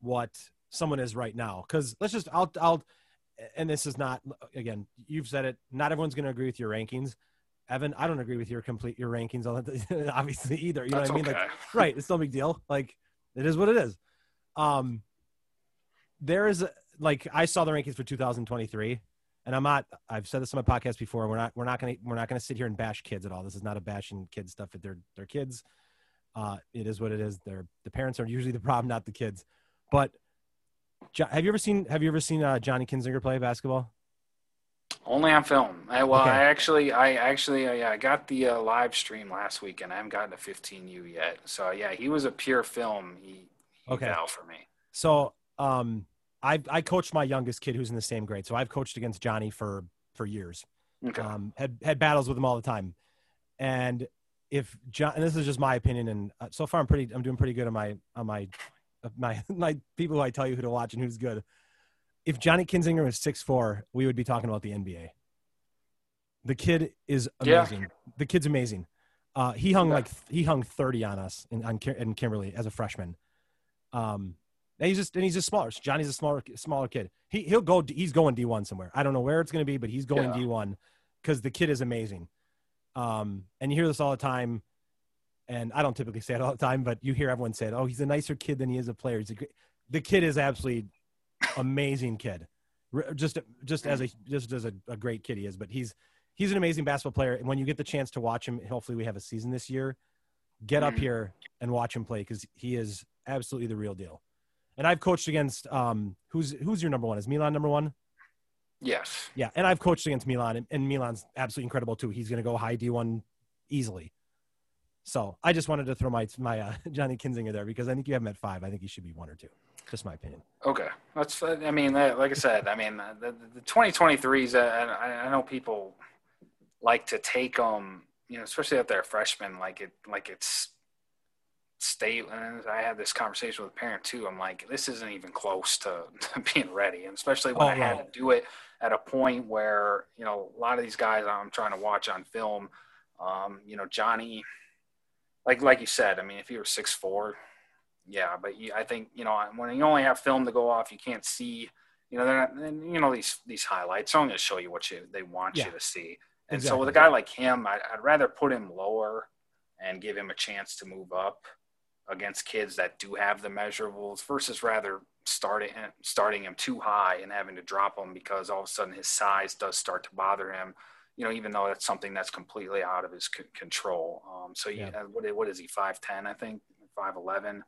what someone is right now. Because let's just, I'll, I'll, and this is not, again, you've said it. Not everyone's going to agree with your rankings. Evan, I don't agree with your complete your rankings obviously either. You know That's what I mean? Okay. Like, right. It's no big deal. Like, it is what it is. Um, there is a, like I saw the rankings for 2023, and I'm not. I've said this on my podcast before. We're not. We're not gonna. We're not gonna sit here and bash kids at all. This is not a bashing kids stuff. They're they're kids. Uh, it is what it is. They're the parents are usually the problem, not the kids. But have you ever seen Have you ever seen uh, Johnny Kinzinger play basketball? Only on film. I, well, okay. I actually, I actually, I, I got the uh, live stream last week, and I haven't gotten to 15U yet. So yeah, he was a pure film. He, he okay. for me. So, um, I I coached my youngest kid who's in the same grade. So I've coached against Johnny for for years. Okay. Um, had had battles with him all the time, and if John, and this is just my opinion, and uh, so far I'm pretty, I'm doing pretty good on my on my my my people who I tell you who to watch and who's good. If Johnny Kinzinger was six four, we would be talking about the NBA. The kid is amazing. Yeah. The kid's amazing. Uh, he hung like he hung 30 on us in on in Kimberly as a freshman. Um, and he's just and he's just smaller. Johnny's a smaller smaller kid. He he'll go. He's going D1 somewhere. I don't know where it's going to be, but he's going yeah. D1 because the kid is amazing. Um, and you hear this all the time, and I don't typically say it all the time, but you hear everyone say it. Oh, he's a nicer kid than he is a player. He's a great, the kid is absolutely amazing kid. Just just as a just as a, a great kid he is, but he's he's an amazing basketball player. And when you get the chance to watch him, hopefully we have a season this year. Get up mm. here and watch him play because he is absolutely the real deal. And I've coached against um, who's who's your number one? Is Milan number one? Yes. Yeah, and I've coached against Milan, and, and Milan's absolutely incredible too. He's going to go high D one easily. So I just wanted to throw my my uh, Johnny Kinzinger there because I think you have him at five. I think he should be one or two. Just my opinion. Okay, that's. I mean, like I said, I mean, the, the 2023s. I, I know people like to take them, you know, especially if they're freshmen, like it, like it's state. And I had this conversation with a parent too. I'm like, this isn't even close to, to being ready, and especially when oh, I had to do it at a point where you know a lot of these guys I'm trying to watch on film. Um, you know, Johnny, like like you said, I mean, if you were six four, yeah, but you, I think you know when you only have film to go off, you can't see. You know, they're not, you know these these highlights only going to show you what you they want yeah. you to see. And exactly. so with a guy like him, I, I'd rather put him lower and give him a chance to move up against kids that do have the measurables versus rather starting starting him too high and having to drop him because all of a sudden his size does start to bother him. You know, even though that's something that's completely out of his c- control. Um, so yeah, yeah. what, what is he? Five ten, I think, five eleven.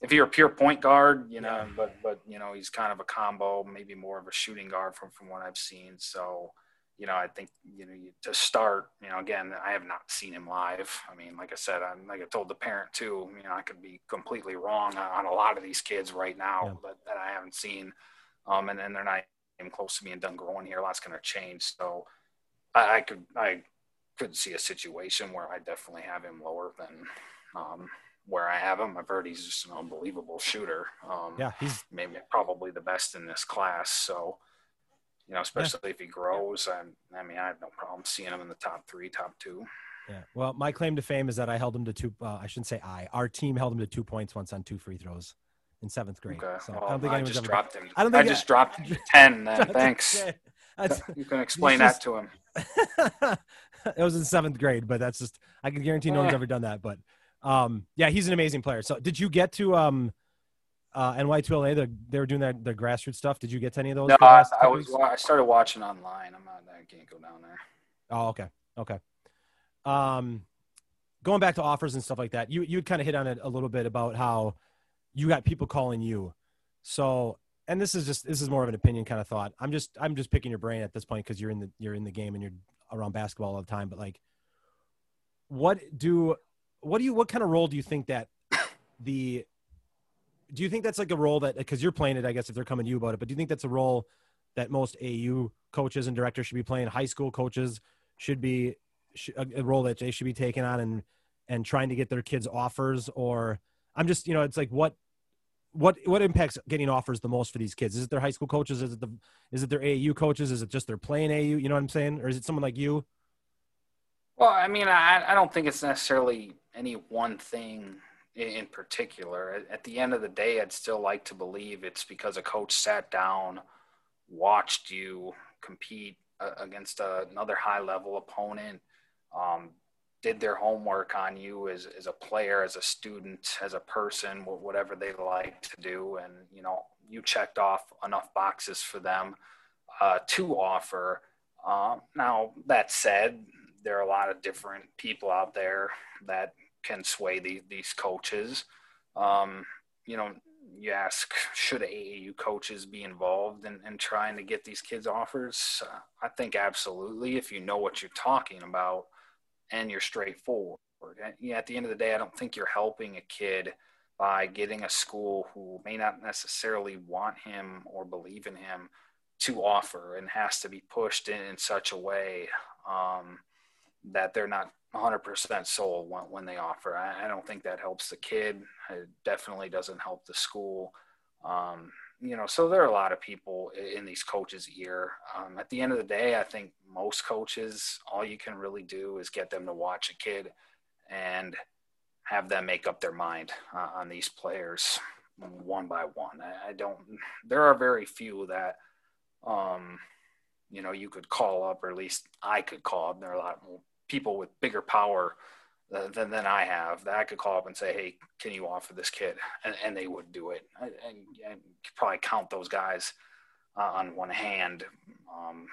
If you're a pure point guard, you know, yeah. but but you know he's kind of a combo, maybe more of a shooting guard from from what I've seen. So you know, I think you know to start. You know, again, I have not seen him live. I mean, like I said, I'm like I told the parent too. You know, I could be completely wrong on a lot of these kids right now, yeah. but that I haven't seen. Um, and then they're not even close to being done growing here. A lot's going to change. So I, I, could I could see a situation where I definitely have him lower than um, where I have him. I've heard he's just an unbelievable shooter. Um, yeah, he's maybe probably the best in this class. So you know, especially yeah. if he grows. I, I mean, I have no problem seeing him in the top three, top two. Yeah. Well, my claim to fame is that I held him to two. Uh, I shouldn't say I. Our team held him to two points once on two free throws in seventh grade. Okay. So well, I don't think I just dropped him. I don't think I just I... dropped ten. Then. Thanks. you can explain just... that to him. it was in seventh grade, but that's just I can guarantee no one's ever done that. But um, yeah, he's an amazing player. So did you get to um, uh, NY2LA, the, they were doing their, the grassroots stuff. Did you get to any of those? No, I, I, was. I started watching online. I'm not. I can't go down there. Oh, okay, okay. Um, going back to offers and stuff like that, you you kind of hit on it a little bit about how you got people calling you. So, and this is just this is more of an opinion kind of thought. I'm just I'm just picking your brain at this point because you're in the you're in the game and you're around basketball all the time. But like, what do what do you what kind of role do you think that the do you think that's like a role that because you're playing it, I guess if they're coming to you about it, but do you think that's a role that most AU coaches and directors should be playing? High school coaches should be a, role that they should be taking on and and trying to get their kids offers. Or I'm just you know it's like what what what impacts getting offers the most for these kids? Is it their high school coaches? Is it the is it their AAU coaches? Is it just their playing AAU? You know what I'm saying? Or is it someone like you? Well, I mean, I, I don't think it's necessarily any one thing in particular. At the end of the day, I'd still like to believe it's because a coach sat down, watched you compete uh, against another high level opponent, um, did their homework on you as, as a player, as a student, as a person, whatever they like to do. And, you know, you checked off enough boxes for them uh, to offer. Uh, now, that said, there are a lot of different people out there that can sway the, these coaches. Um, you know, you ask, should AAU coaches be involved in, in trying to get these kids offers? Uh, I think absolutely, if you know what you're talking about and you're straightforward. And, at the end of the day, I don't think you're helping a kid by getting a school who may not necessarily want him or believe in him to offer and has to be pushed in, in such a way um, that they're not 100% sold when, when they offer. I, I, don't think that helps the kid. It definitely doesn't help the school. Um, you know, so there are a lot of people in these coaches' ear. Um, at the end of the day, I think most coaches, all you can really do is get them to watch a kid and have them make up their mind uh, on these players one by one. I, I, don't. There are very few that, um, you know, you could call up, or at least I could call up. There are a lot more people with bigger power than, than I have that I could call up and say, "Hey, can you offer this kid?" and, and they would do it. I, I probably count those guys uh, on one hand. Um,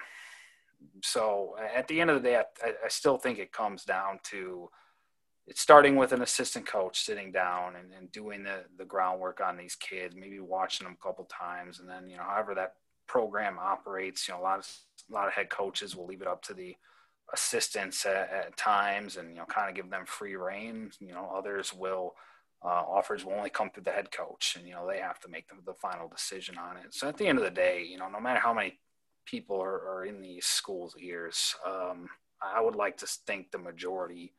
so at the end of the day, I, I, still think it comes down to it's starting with an assistant coach sitting down and, and doing the, the groundwork on these kids, maybe watching them a couple times, and then you know however that program operates. You know, a lot of a lot of head coaches will leave it up to the assistants at, at times, and you know, kind of give them free reign. You know, others will. Uh, offers will only come through the head coach, and you know they have to make the, the final decision on it. So at the end of the day, you know, no matter how many people are, are in these schools' ears, um, I would like to think the majority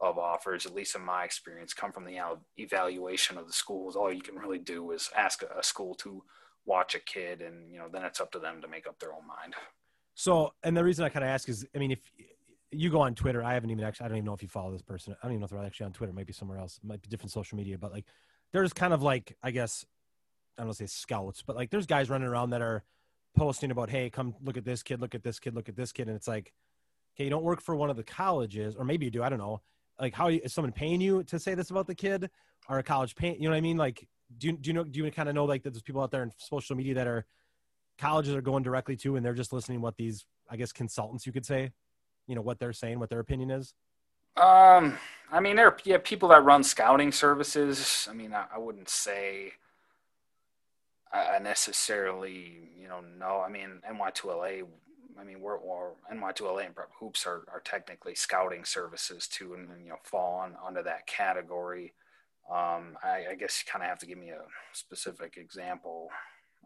of offers, at least in my experience, come from the evaluation of the schools. All you can really do is ask a, school to watch a kid, and you know then it's up to them to make up their own mind. So, and the reason I kind of ask is, I mean, if you go on Twitter, I haven't even actually, I don't even know if you follow this person. I don't even know if they're actually on Twitter. It might be somewhere else. It might be different social media, but like, there's kind of like, I guess, I don't say scouts, but like, there's guys running around that are posting about, hey, come look at this kid, look at this kid, look at this kid, and it's like, okay, you don't work for one of the colleges, or maybe you do. I don't know like how is someone paying you to say this about the kid or a college paying you know what i mean like do you, do you know do you kind of know like that there's people out there in social media that are colleges are going directly to and they're just listening what these i guess consultants you could say you know what they're saying what their opinion is um i mean there are yeah, people that run scouting services i mean i, I wouldn't say I necessarily, you know, no. I mean, NY2LA I mean, we're, we're NY2LA and Prep Hoops are, are technically scouting services too, and, and you know, fall on under that category. Um, I, I, guess you kind of have to give me a specific example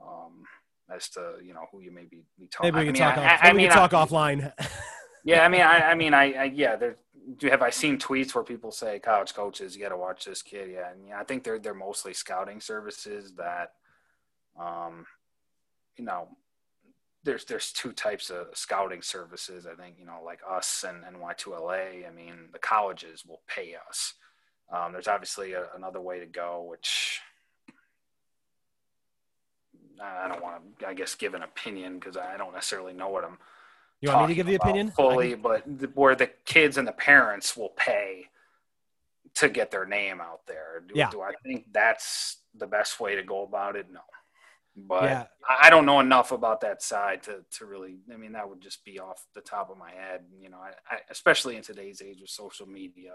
um, as to you know who you may be, be talking. Maybe we can I mean, talk. I, off, I, maybe we can talk offline. yeah, I mean, I, I mean, I, I yeah. There, do have I seen tweets where people say college coaches, you got to watch this kid? Yeah, and yeah, I think they're they're mostly scouting services that, um, you know, there's there's two types of scouting services. I think you know, like us and and NY2LA. I mean, the colleges will pay us. Um, there's obviously a, another way to go, which I don't want to, I guess, give an opinion because I don't necessarily know what I'm. You want me to give the opinion fully, can... but where the kids and the parents will pay to get their name out there. Do, yeah. do I think that's the best way to go about it? No but yeah. I don't know enough about that side to, to really, I mean, that would just be off the top of my head. You know, I, I, especially in today's age of social media,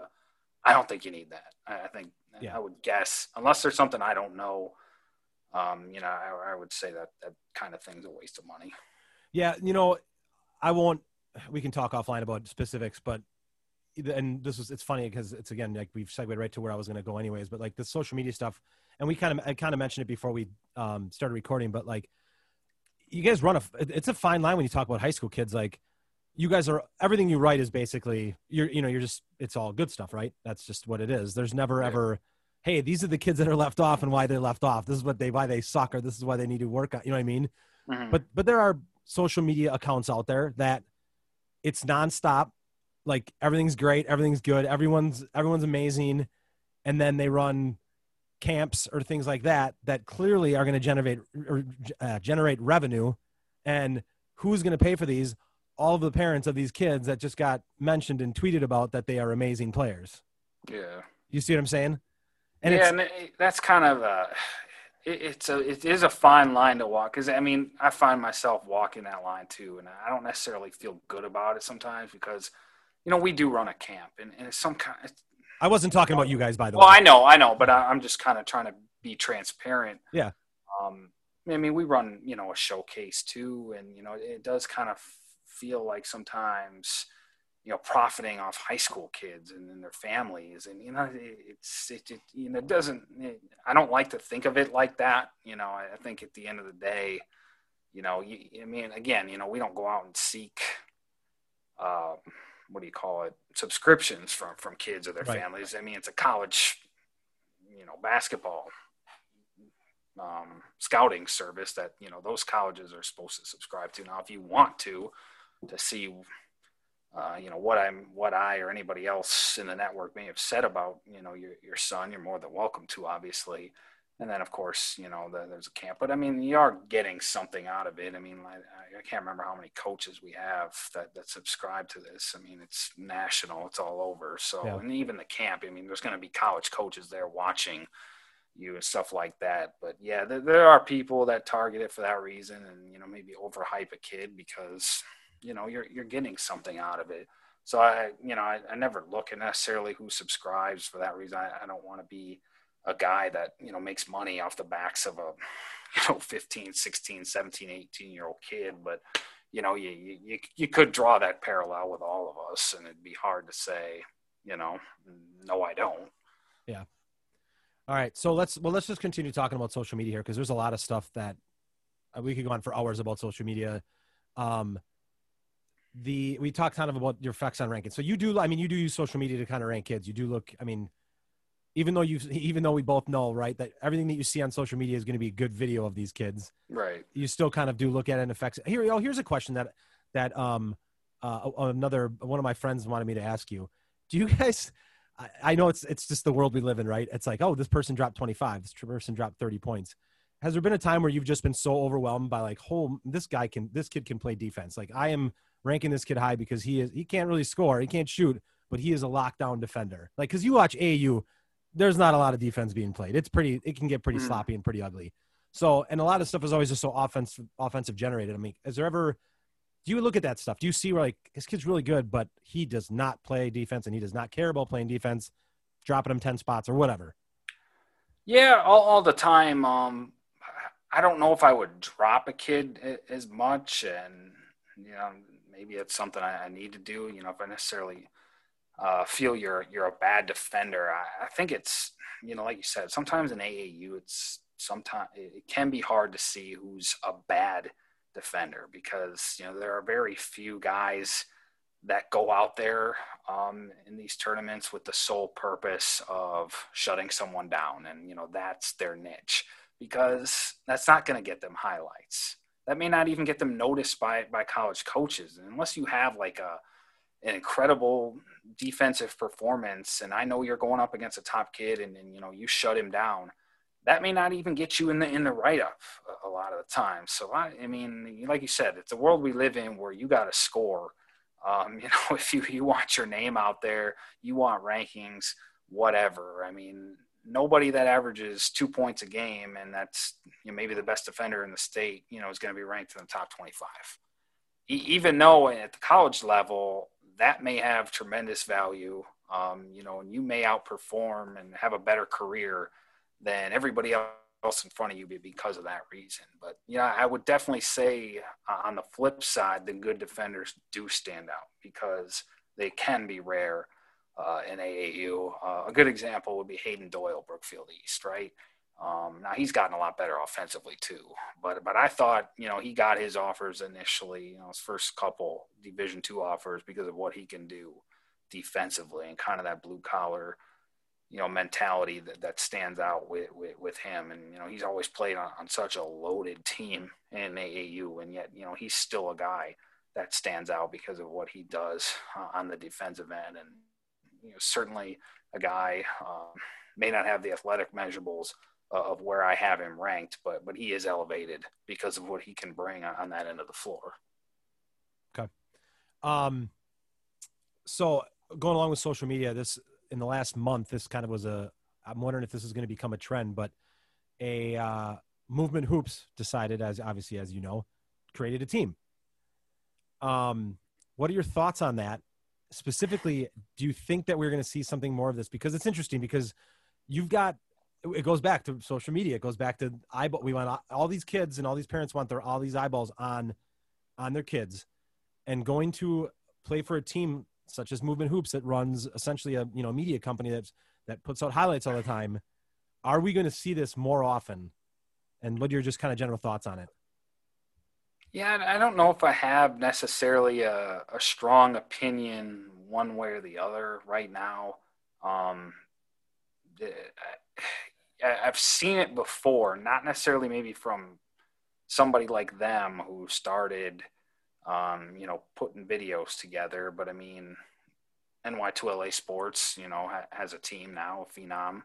I don't think you need that. I, think yeah. I would guess, unless there's something I don't know, um, you know, I, I would say that that kind of thing's a waste of money. Yeah. You know, I won't, we can talk offline about specifics, but and this was, it's funny because it's again, like we've segued right to where I was going to go anyways, but like the social media stuff, and we kind of I kind of mentioned it before we um, started recording, but like you guys run a it's a fine line when you talk about high school kids. Like you guys are everything you write is basically you're you know you're just it's all good stuff, right? That's just what it is. There's never ever hey these are the kids that are left off and why they're left off. This is what they why they suck or this is why they need to work on. You know what I mean? Mm-hmm. But but there are social media accounts out there that it's nonstop. Like everything's great, everything's good, everyone's everyone's amazing, and then they run camps or things like that that clearly are going to generate or, uh, generate revenue. And who's going to pay for these? All of the parents of these kids that just got mentioned and tweeted about that they are amazing players. Yeah. You see what i'm saying? And yeah and that's kind of a it, it's a it is a fine line to walk because i mean i find myself walking that line too and i don't necessarily feel good about it sometimes because you know we do run a camp and, and it's some kind I wasn't talking about you guys, by the well, way. Well, I know, I know, but I, am just kind of trying to be transparent. Yeah. Um, I mean, we run, you know, a showcase too, and you know, it does kind of feel like sometimes, you know, profiting off high school kids and, and their families, and you know, it, it's it, it, you know, it doesn't. It, I don't like to think of it like that. You know, I, I think at the end of the day, you know, you, I mean, again, you know, we don't go out and seek. Uh, what do you call it subscriptions from from kids or their right. families. I mean, it's a college, you know, basketball um, scouting service that you know those colleges are supposed to subscribe to. Now, if you want to to see uh, you know what I'm, what I or anybody else in the network may have said about you know your your son. You're more than welcome to, obviously. And then, of course, you know, the, there's a camp. But I mean, you are getting something out of it. I mean, I, I, can't remember how many coaches we have that, that subscribe to this. I mean, it's national, it's all over. So, yeah. and even the camp, I mean, there's going to be college coaches there watching you and stuff like that. But yeah, there, there are people that target it for that reason and, you know, maybe overhype a kid because, you know, you're, you're getting something out of it. So I, you know, I, I never look at necessarily who subscribes for that reason. I, I don't want to be, a guy that you know makes money off the backs of a you know 15 16 17 18 year old kid. But you know you, you you could draw that parallel with all of us and it'd be hard to say you know no i don't. Yeah. All right. So let's well let's just continue talking about social media here because there's a lot of stuff that uh, we could go on for hours about social media. Um the we talked kind of about your effects on ranking so you do i mean you do use social media to kind of rank kids. You do look i mean even though you even though we both know right that everything that you see on social media is going to be a good video of these kids. Right. You still kind of do look at it and affects here oh here's a question that that um uh, another one of my friends wanted me to ask you. Do you guys I, I know it's it's just the world we live in right? It's like oh this person dropped 25 this person dropped 30 points. Has there been a time where you've just been so overwhelmed by like oh this guy can this kid can play defense? Like i am ranking this kid high because he is he can't really score he can't shoot but he is a lockdown defender like because you watch AU, there's not a lot of defense being played. It's pretty. It can get pretty mm. sloppy and pretty ugly. So, and a lot of stuff is always just so offensive, offensive generated. I mean, is there ever? Do you look at that stuff? Do you see where like this kid's really good, but he does not play defense and he does not care about playing defense, dropping him ten spots or whatever? Yeah, all, all the time. Um, I don't know if I would drop a kid as much, and you know, maybe it's something I, need to do. You know, if I necessarily uh, feel you're you're a bad defender. I, I, think it's you know like you said, sometimes in AAU it's sometimes it can be hard to see who's a bad defender because you know there are very few guys that go out there um, in these tournaments with the sole purpose of shutting someone down, and you know that's their niche because that's not going to get them highlights. That may not even get them noticed by by college coaches, and unless you have like a an incredible defensive performance and I know you're going up against a top kid and, and you know you shut him down that may not even get you in the in the write up a, a, lot of the time. So I, I mean like you said it's a world we live in where you got to score. Um, you know if you you want your name out there you want rankings whatever. I mean nobody that averages two points a game and that's you know, maybe the best defender in the state you know is going to be ranked in the top 25 even though at the college level that may have tremendous value. Um, you know, and you may outperform and have a better career than everybody else in front of you because of that reason. But yeah, I would definitely say uh, on the flip side, the good defenders do stand out because they can be rare uh, in AAU. Uh, a good example would be Hayden Doyle, Brookfield East, right? Um, now he's gotten a lot better offensively too, but but I thought you know he got his offers initially, you know his first couple Division two offers because of what he can do defensively and kind of that blue collar, you know mentality that, that stands out with, with, with him. And you know he's always played on, on such a loaded team in AAU, and yet you know he's still a guy that stands out because of what he does uh, on the defensive end, and you know certainly a guy um, may not have the athletic measurables uh, of where I have him ranked, but but he is elevated because of what he can bring on, on that end of the floor. Okay. Um. So going along with social media, this in the last month, this kind of was a. I'm wondering if this is going to become a trend, but a uh, movement hoops decided, as obviously as you know, created a team. Um, what are your thoughts on that? Specifically, do you think that we're going to see something more of this? Because it's interesting because you've got it goes back to social media. It goes back to eyeball. We want all these kids and all these parents want their all these eyeballs on on their kids, and going to play for a team such as Movement Hoops that runs essentially a you know media company that's that puts out highlights all the time. Are we going to see this more often? And what are your just kind of general thoughts on it? Yeah, I don't know if I have necessarily a, a strong opinion one way or the other right now. Um, I've seen it before, not necessarily maybe from somebody like them who started um, you know, putting videos together. But I mean, NY2LA Sports, you know, ha- has a team now, Phenom.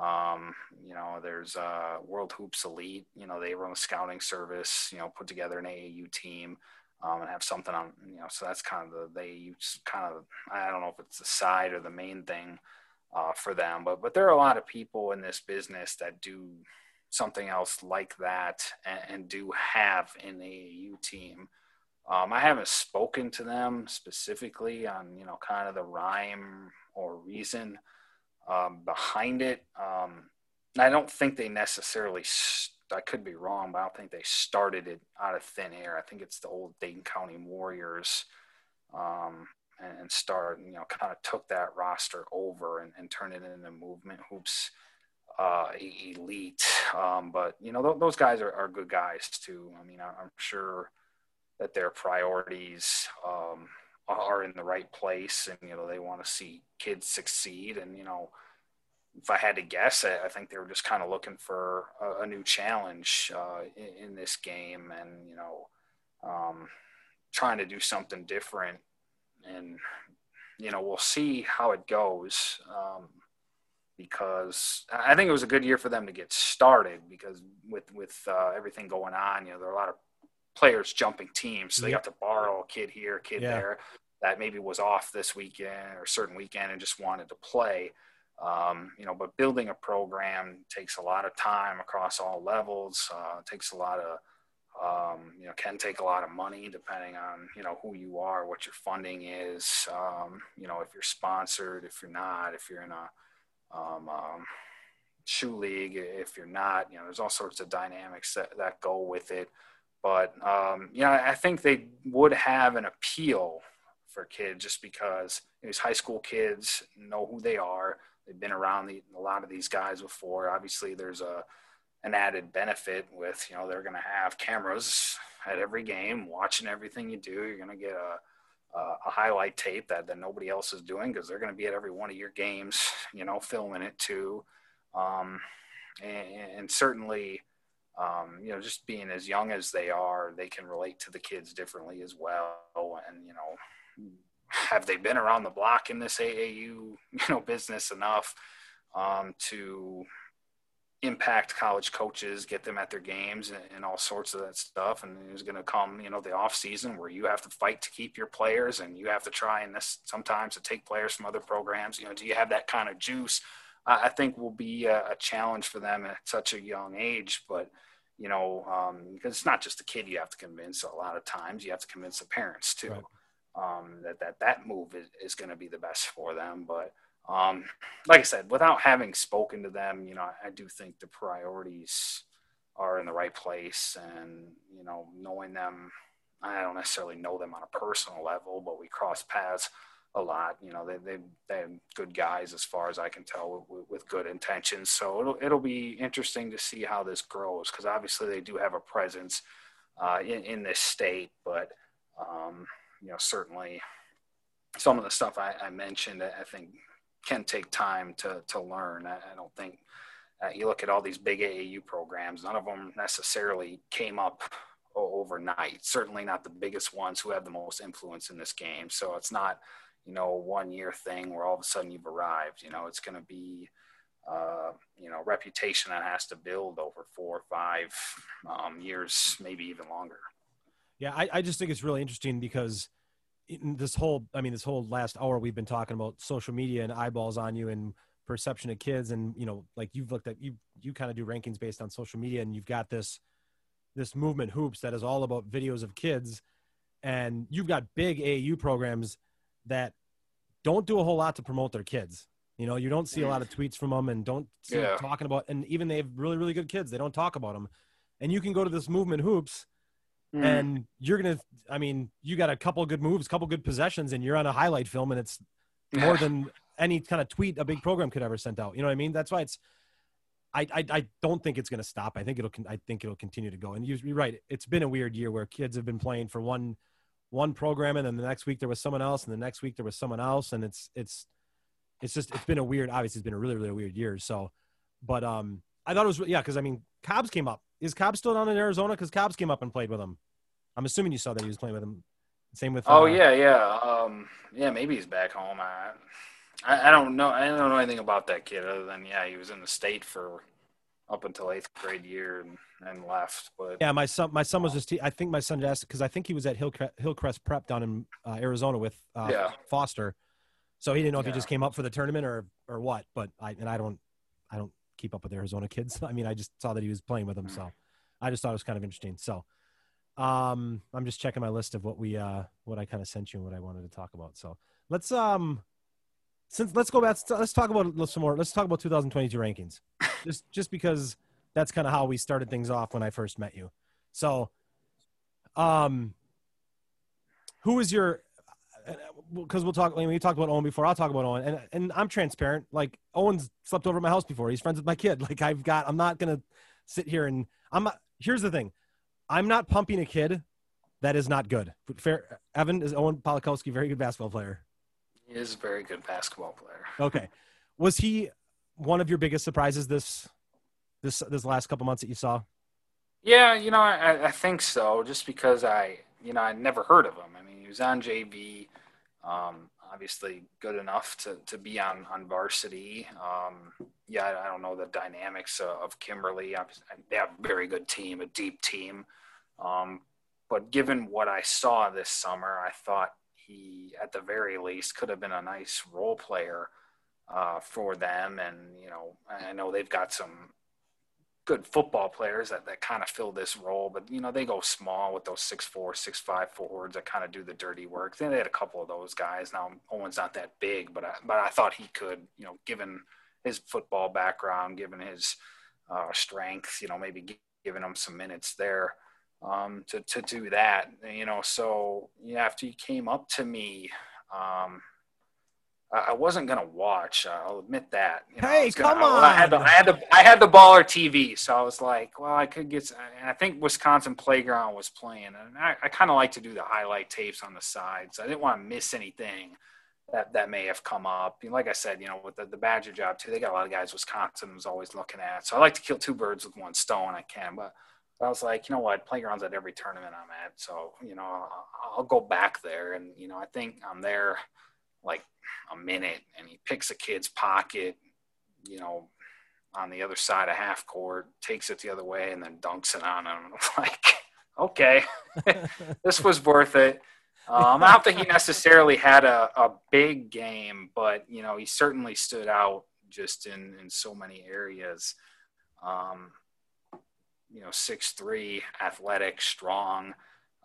Um, you know, there's uh, World Hoops Elite. You know, they run a scouting service. You know, put together an AAU team um, and have something on. You know, so that's kind of the they use kind of I don't know if it's the side or the main thing uh, for them, but but there are a lot of people in this business that do something else like that and, and do have an AAU team. Um, I haven't spoken to them specifically on you know kind of the rhyme or reason um, behind it. Um, I don't think they necessarily. St- I could be wrong, but I don't think they started it out of thin air. I think it's the old Dayton County Warriors, um, and, and started you know kind of took that roster over and, and turned it into Movement Hoops uh, elite. Um, but you know th- those guys are, are, good guys too. I mean, I'm sure that their priorities um, are in the right place, and you know they want to see kids succeed. And you know, if I had to guess, I, I think they were just kind of looking for a, a new challenge uh, in, in, this game, and you know, um, trying to do something different. And you know, we'll see how it goes. Um, because I think it was a good year for them to get started because with with uh, everything going on, you know, there are a lot of players jumping teams. So they got to borrow a kid here, a kid yeah. there that maybe was off this weekend or certain weekend and just wanted to play. Um, you know, but building a program takes a lot of time across all levels. Uh, takes a lot of, um, you know, can take a lot of money depending on you know who you are, what your funding is. Um, you know, if you're sponsored, if you're not, if you're in a um, um, shoe league, if you're not, you know, there's all sorts of dynamics that, that go with it. But, um, you know, I think they would have an appeal for kids just because these high school kids know who they are. They've been around the, a lot of these guys before. Obviously, there's a an added benefit with you know they're going to have cameras at every game watching everything you do. You're going to get a uh, a highlight tape that, that nobody else is doing because they're going to be at every one of your games, you know, filming it too. Um, and, and, certainly, um, you know, just being as young as they are, they can relate to the kids differently as well. And, you know, have they been around the block in this AAU, you know, business enough um, to impact college coaches, get them at their games and, and all sorts of that stuff. And there's going to come, you know, the off season where you have to fight to keep your players and you have to try and this sometimes to take players from other programs. You know, do you have that kind of juice? I think will be a, a, challenge for them at such a young age, but you know, um, because it's not just the kid you have to convince. A lot of times you have to convince the parents too. Right. Um, that that that move is, is going to be the best for them. But um, like I said, without having spoken to them, you know, I, I do think the priorities are in the right place, and you know, knowing them, I don't necessarily know them on a personal level, but we cross paths a lot. You know, they they they're good guys as far as I can tell with, with good intentions. So it'll it'll be interesting to see how this grows because obviously they do have a presence uh, in in this state, but um, you know certainly some of the stuff I, I mentioned, I think can take time to to learn. I, I don't think uh, you look at all these big AAU programs; none of them necessarily came up overnight. Certainly not the biggest ones who have the most influence in this game. So it's not you know a one year thing where all of a sudden you've arrived. You know, it's going to be uh, you know reputation that has to build over four or five um, years, maybe even longer. Yeah, I, I just think it's really interesting because this whole i mean this whole last hour we've been talking about social media and eyeballs on you and perception of kids and you know like you've looked at you you kind of do rankings based on social media and you've got this this movement hoops that is all about videos of kids and you've got big AAU programs that don't do a whole lot to promote their kids you know you don't see a lot of tweets from them and don't see yeah. talking about and even they have really really good kids they don't talk about them and you can go to this movement hoops Mm. And you're gonna, I mean, you got a couple good moves, couple good possessions, and you're on a highlight film, and it's more than any kind of tweet a big program could ever send out. You know what I mean? That's why it's. I, I, I don't think it's going to stop. I think it'll I think it'll continue to go. And you're right. It's been a weird year where kids have been playing for one one program, and then the next week there was someone else, and the next week there was someone else, and it's it's it's just it's been a weird. Obviously, it's been a really really weird year. So, but um, I thought it was yeah because I mean Cobbs came up is Cobb still down in Arizona? Because Cobbs came up and played with him. I'm assuming you saw that he was playing with him. Same with. Oh uh, yeah, yeah, um, yeah. Maybe he's back home. I, I, I don't know. I don't know anything about that kid other than yeah, he was in the state for up until eighth grade year and, and left. But Yeah, my son. My son was just. I think my son asked because I think he was at Hillcrest, Hillcrest Prep down in uh, Arizona with uh, Yeah. Foster. So he didn't know if he just came up for the tournament or or what. But I and I don't I don't keep up with Arizona kids. I mean, I just saw that he was playing with them, so I just thought it was kind of interesting. So, um, I'm just checking my list of what we uh what I kind of sent you and what I wanted to talk about. So let's um since let's go back let's talk about some more let's talk about 2022 rankings. Just just because that's kind of how we started things off when i first met you. So um who is your because we'll talk when we talked about owen before i'll talk about owen and and i'm transparent like owen's slept over at my house before he's friends with my kid like i've got i'm not gonna sit here and i'm not here's the thing i'm not pumping a kid that is not good. Fair evan is owen polakowski very good basketball player he is a very good basketball player. Okay. Was he one of your biggest surprises this this this last couple months that you saw? Yeah, you know, I, I think so. Just because I, you know, I never heard of him. I mean, he was on JV, um, obviously good enough to, to be on on varsity. Um, yeah, I, I don't know the dynamics of, of Kimberly. Obviously, They have a very good team, a deep team. Um, but given what I saw this summer, I thought he, at the very least, could have been a nice role player uh, for them. And you know, I know they've got some good football players that, that kind of fill this role, but you know, they go small with those six four, six five forwards that kind of do the dirty work. Then they had a couple of those guys. Now Owen's not that big, but I, but I thought he could, you know, given his football background, given his uh, strength, you know, maybe giving him some minutes there um, to to do that. You know, so yeah, after he came up to me. Um, I wasn't gonna watch. I'll admit that. You know, Hey, gonna- come I, I had the on. I had the I had the baller TV, so I was like, well, I could get. And I think Wisconsin Playground was playing, and I, I kind of like to do the highlight tapes on the side, so I didn't want to miss anything that that may have come up. And like I said, you know, with the, the Badger job too, they got a lot of guys Wisconsin was always looking at. So I like to kill two birds with one stone. I can, but. I was like, you know what, playgrounds at every tournament I'm at, so you know, I'll, I'll go back there, and you know, I think I'm there like a minute and he picks a kid's pocket, you know, on the other side of half court, takes it the other way, and then dunks it on him. I'm like, okay, this was worth it. Um, I don't think he necessarily had a, a big game, but you know, he certainly stood out just in in so many areas. Um, you know, six three, athletic, strong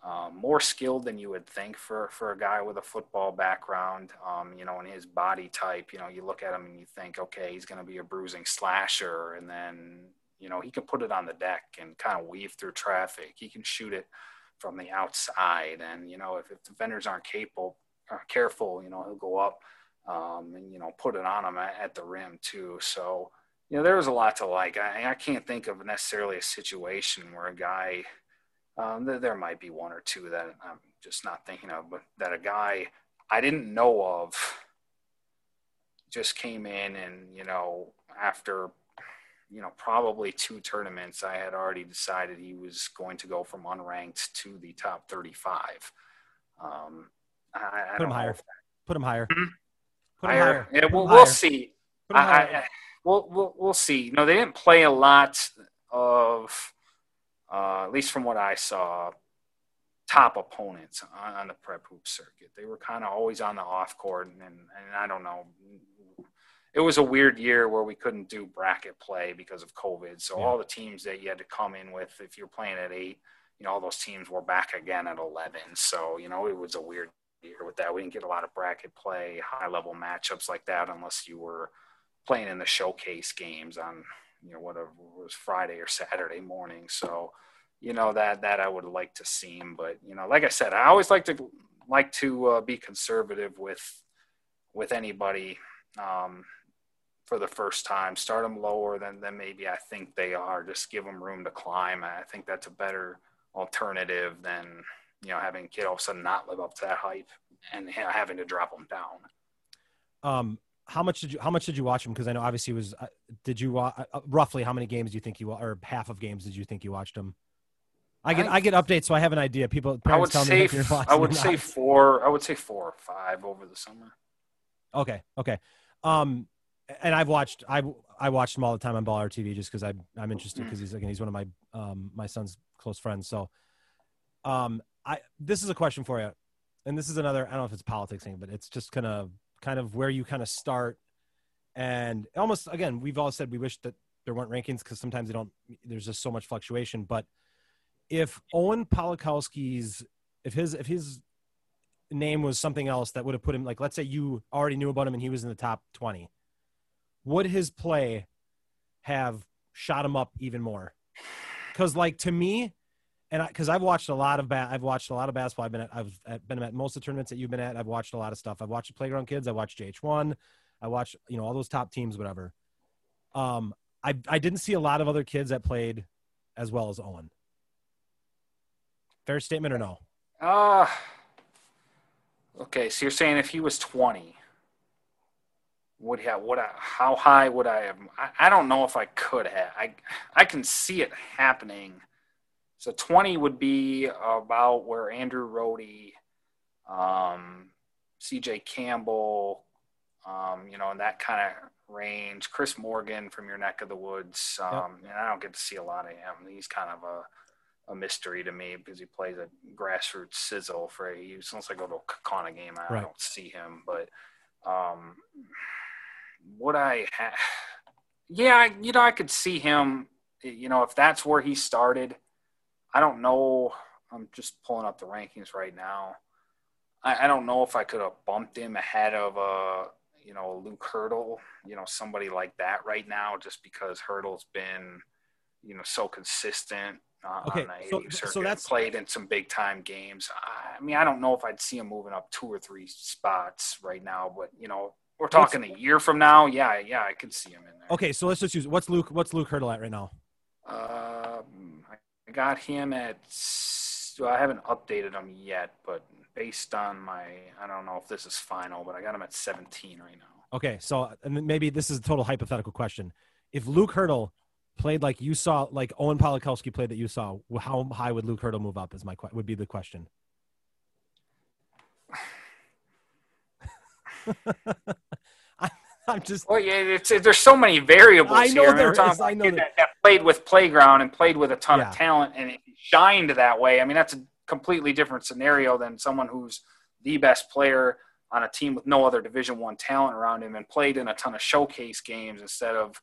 um, more skilled than you would think for for a guy with a football background. Um, you know, in his body type, you know, you look at him and you think, okay, he's going to be a bruising slasher, and then you know he can put it on the deck and kind of weave through traffic. He can shoot it from the outside, and you know, if, if defenders aren't capable, are careful, you know, he'll go up um, and you know put it on them at, at the rim too. So. You know, there was a lot to like. I, I can't think of necessarily a situation where a guy um, there, there might be one or two that I'm just not thinking of, but that a guy I didn't know of just came in and, you know, after, you know, probably two tournaments, I had already decided he was going to go from unranked to the top 35. Um, I, I Put him higher. Put him higher. Hmm? Put him higher. higher. Yeah, Put we'll, him we'll higher. see. Put him I, higher. I, we'll, we'll, we'll see. No, they didn't play a lot of, uh, at least from what I saw, top opponents on, on the prep hoop circuit. They were kind of always on the off court, and, and, and I don't know. It was a weird year where we couldn't do bracket play because of COVID. So Yeah. all the teams that you had to come in with, if you're playing at eight, you know, all those teams were back again at 11. So, you know, it was a weird year with that. We didn't get a lot of bracket play, high level matchups like that unless you were playing in the showcase games on, you know, whatever was Friday or Saturday morning. So, you know, that, that I would like to see him. But, you know, like I said, I always like to, like to uh, be conservative with, with anybody um, for the first time. Start them lower than, than maybe I think they are. Just give them room to climb. I think that's a better alternative than you know having kid all of a sudden not live up to that hype and ha- having to drop them down. Um, how much did you how much did you watch him? Because I know obviously it was. Uh, did you uh, roughly how many games do you think you or half of games did you think you watched him? I get I get updates, so I have an idea. People, I would parents tell me say if you're watching I would not. say four. I would say four or five over the summer. Okay, okay. Um, and I've watched I I watched him all the time on Baller TV just because I'm I'm interested Mm. because he's again he's one of my um my son's close friends. So, um, I this is a question for you, and this is another I don't know if it's politics thing, but it's just kind of kind of where you kind of start, and almost again we've all said we wish that there weren't rankings because sometimes they don't. There's just so much fluctuation, but if Owen Polakowski's if his if his name was something else that would have put him like let's say you already knew about him and he was in the top 20 would his play have shot him up even more because like to me and because i've watched a lot of i've watched a lot of basketball i've been at i've been at most of the tournaments that you've been at i've watched a lot of stuff i've watched playground kids i watched jh1 i watched you know all those top teams whatever um i i didn't see a lot of other kids that played as well as owen fair statement or no Uh okay. So you're saying if he was 20, would have would I, how high would I have? I, I don't know if I could have. I I can see it happening. So 20 would be about where Andrew Rohde, um, C.J. Campbell, um, you know, in that kind of range. Chris Morgan from your neck of the woods. Um, and I don't get to see a lot of him. He's kind of a, a mystery to me because he plays a grassroots sizzle for a, unless I go to a Kaukauna game, I Right. don't see him. But um, would I have? Yeah, I, you know, I could see him. You know, if that's where he started, I don't know. I'm just pulling up the rankings right now. I, I don't know if I could have bumped him ahead of a, you know, Luke Hurdle, you know, somebody like that right now, just because Hurdle's been, you know, so consistent. Uh, Okay, on the so- so that's- played in some big time games. I mean, I don't know if I'd see him moving up two or three spots right now, but you know, we're talking a year from now. Yeah, yeah, I could see him in there. okay so let's just use what's luke what's luke hurdle at right now Um, I got him at. Well, I haven't updated him yet, but based on my, I don't know if this is final, but I got him at 17 right now. Okay, so and maybe this is a total hypothetical question. If Luke Hurdle played like you saw, like Owen Polakowski played that you saw, how high would Luke Hurdle move up? Is my would be the question. I'm just Well, yeah, there's so many variables I know here. there is, I know that, that played with playground and played with a ton Yeah. of talent and it shined that way. I mean, that's a completely different scenario than someone who's the best player on a team with no other Division One talent around him and played in a ton of showcase games instead of,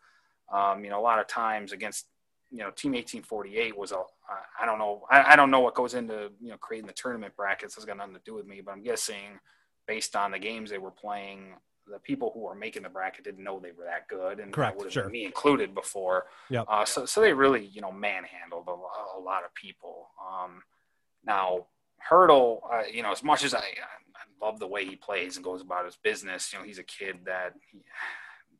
um, you know, a lot of times against, you know, Team 1848 was a. I don't know. I, I don't know what goes into you know creating the tournament brackets. Has got nothing to do with me, but I'm guessing based on the games they were playing, the people who were making the bracket didn't know they were that good, and Correct, that sure. me included before. Yep. Uh, so, so they really, you know, manhandled a, a lot of people. Um, now, Hurdle, uh, you know, as much as I, I love the way he plays and goes about his business, you know, he's a kid that,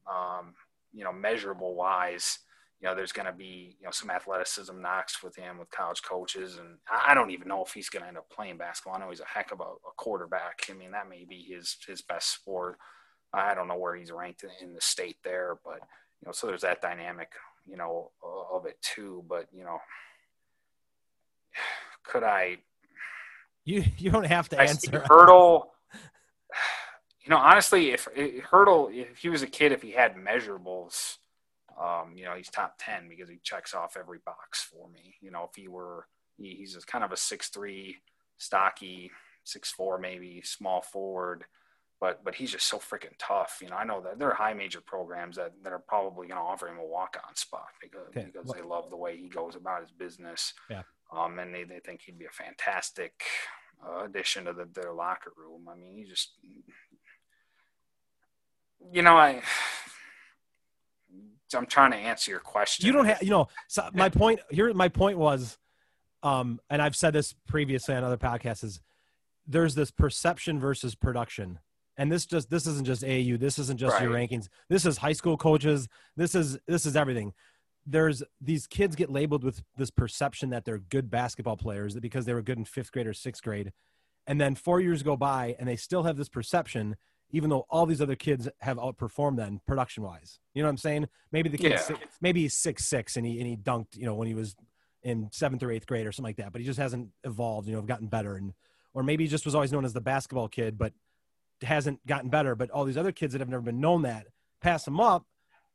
um, you know, measurable wise, you know, there's going to be, you know, some athleticism knocks with him with college coaches. And I I don't even know if he's going to end up playing basketball. I know he's a heck of a, a quarterback. I mean, that may be his, his best sport. I don't know where he's ranked in, the state there, but, you know, so there's that dynamic, you know, of it too. But, you know, could I, you. You don't have to I answer. Hurdle. You know, honestly, if if Hurdle, if he was a kid, if he had measurables, um, you know, he's top ten because he checks off every box for me. You know, if he were, he, he's kind of a six three, stocky, six four maybe, small forward, but but he's just so freaking tough. You know, I know that there are high major programs that, that are probably going to offer him a walk on spot because because they love the way he goes about his business. Yeah. Um, and they, they think he'd be a fantastic uh, addition to the, their locker room. I mean, he just, you know, I, I'm trying to answer your question. You don't have. You know. So my point here. My point was, um, and I've said this previously on other podcasts is there's this perception versus production. And this just this isn't just AAU. This isn't just your rankings. This is high school coaches. This is this is everything. There's these kids get labeled with this perception that they're good basketball players because they were good in fifth grade or sixth grade, and then four years go by and they still have this perception, even though all these other kids have outperformed them production wise. You know what I'm saying? Maybe the kid, Yeah. maybe he's six six and he and he dunked. You know when he was in seventh or eighth grade or something like that, but he just hasn't evolved, you know, gotten better. And, or maybe he just was always known as the basketball kid, but hasn't gotten better. But all these other kids that have never been known that pass them up.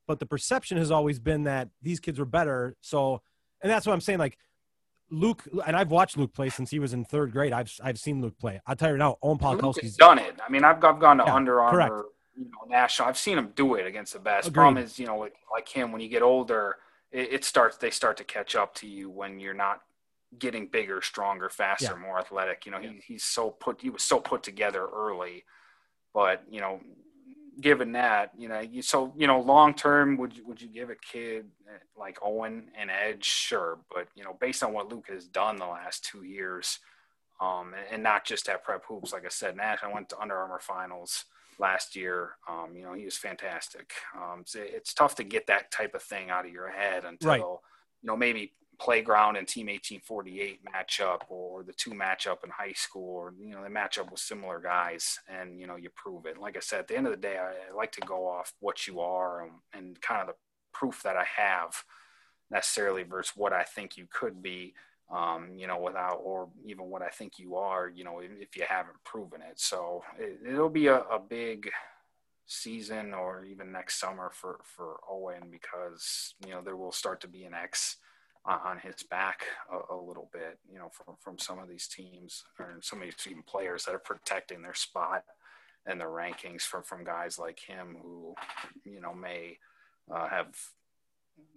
But the perception has always been that these kids were better. So, and that's what I'm saying. Like Luke, and I've watched Luke play since he was in third grade. I've I've seen Luke play. I'll tell you now, Owen Polakowski's done it. I mean, I've, I've gone to Yeah, Under Armour, correct. you know, national. I've seen him do it against the best. Agreed. Problem is, you know, like, like him, when you get older, it, it starts. They start to catch up to you when you're not getting bigger, stronger, faster, Yeah. more athletic. You know, he, he's so put. He was so put together early, but you know, given that, you know, you so you know, long term, would you, would you give a kid eh, like Owen an edge? Sure, but you know, based on what Luke has done the last two years, um, and, and not just at prep hoops, like I said, Nash. I went to Under Armour finals last year. Um, you know, he was fantastic. Um, so it's tough to get that type of thing out of your head until Right. you know maybe playground and team 1848 matchup or the two matchup in high school or you know the matchup with similar guys and you know you prove it. Like i said at the end of the day i, I like to go off what you are and, and kind of the proof that i have necessarily versus what i think you could be um, you know without or even what i think you are you know if, if you haven't proven it. So it, it'll be a, a big season or even next summer for for owen because you know there will start to be an x on, his back a, a little bit, you know, from, from some of these teams or some of these even players that are protecting their spot and their rankings from, from guys like him who, you know, may uh, have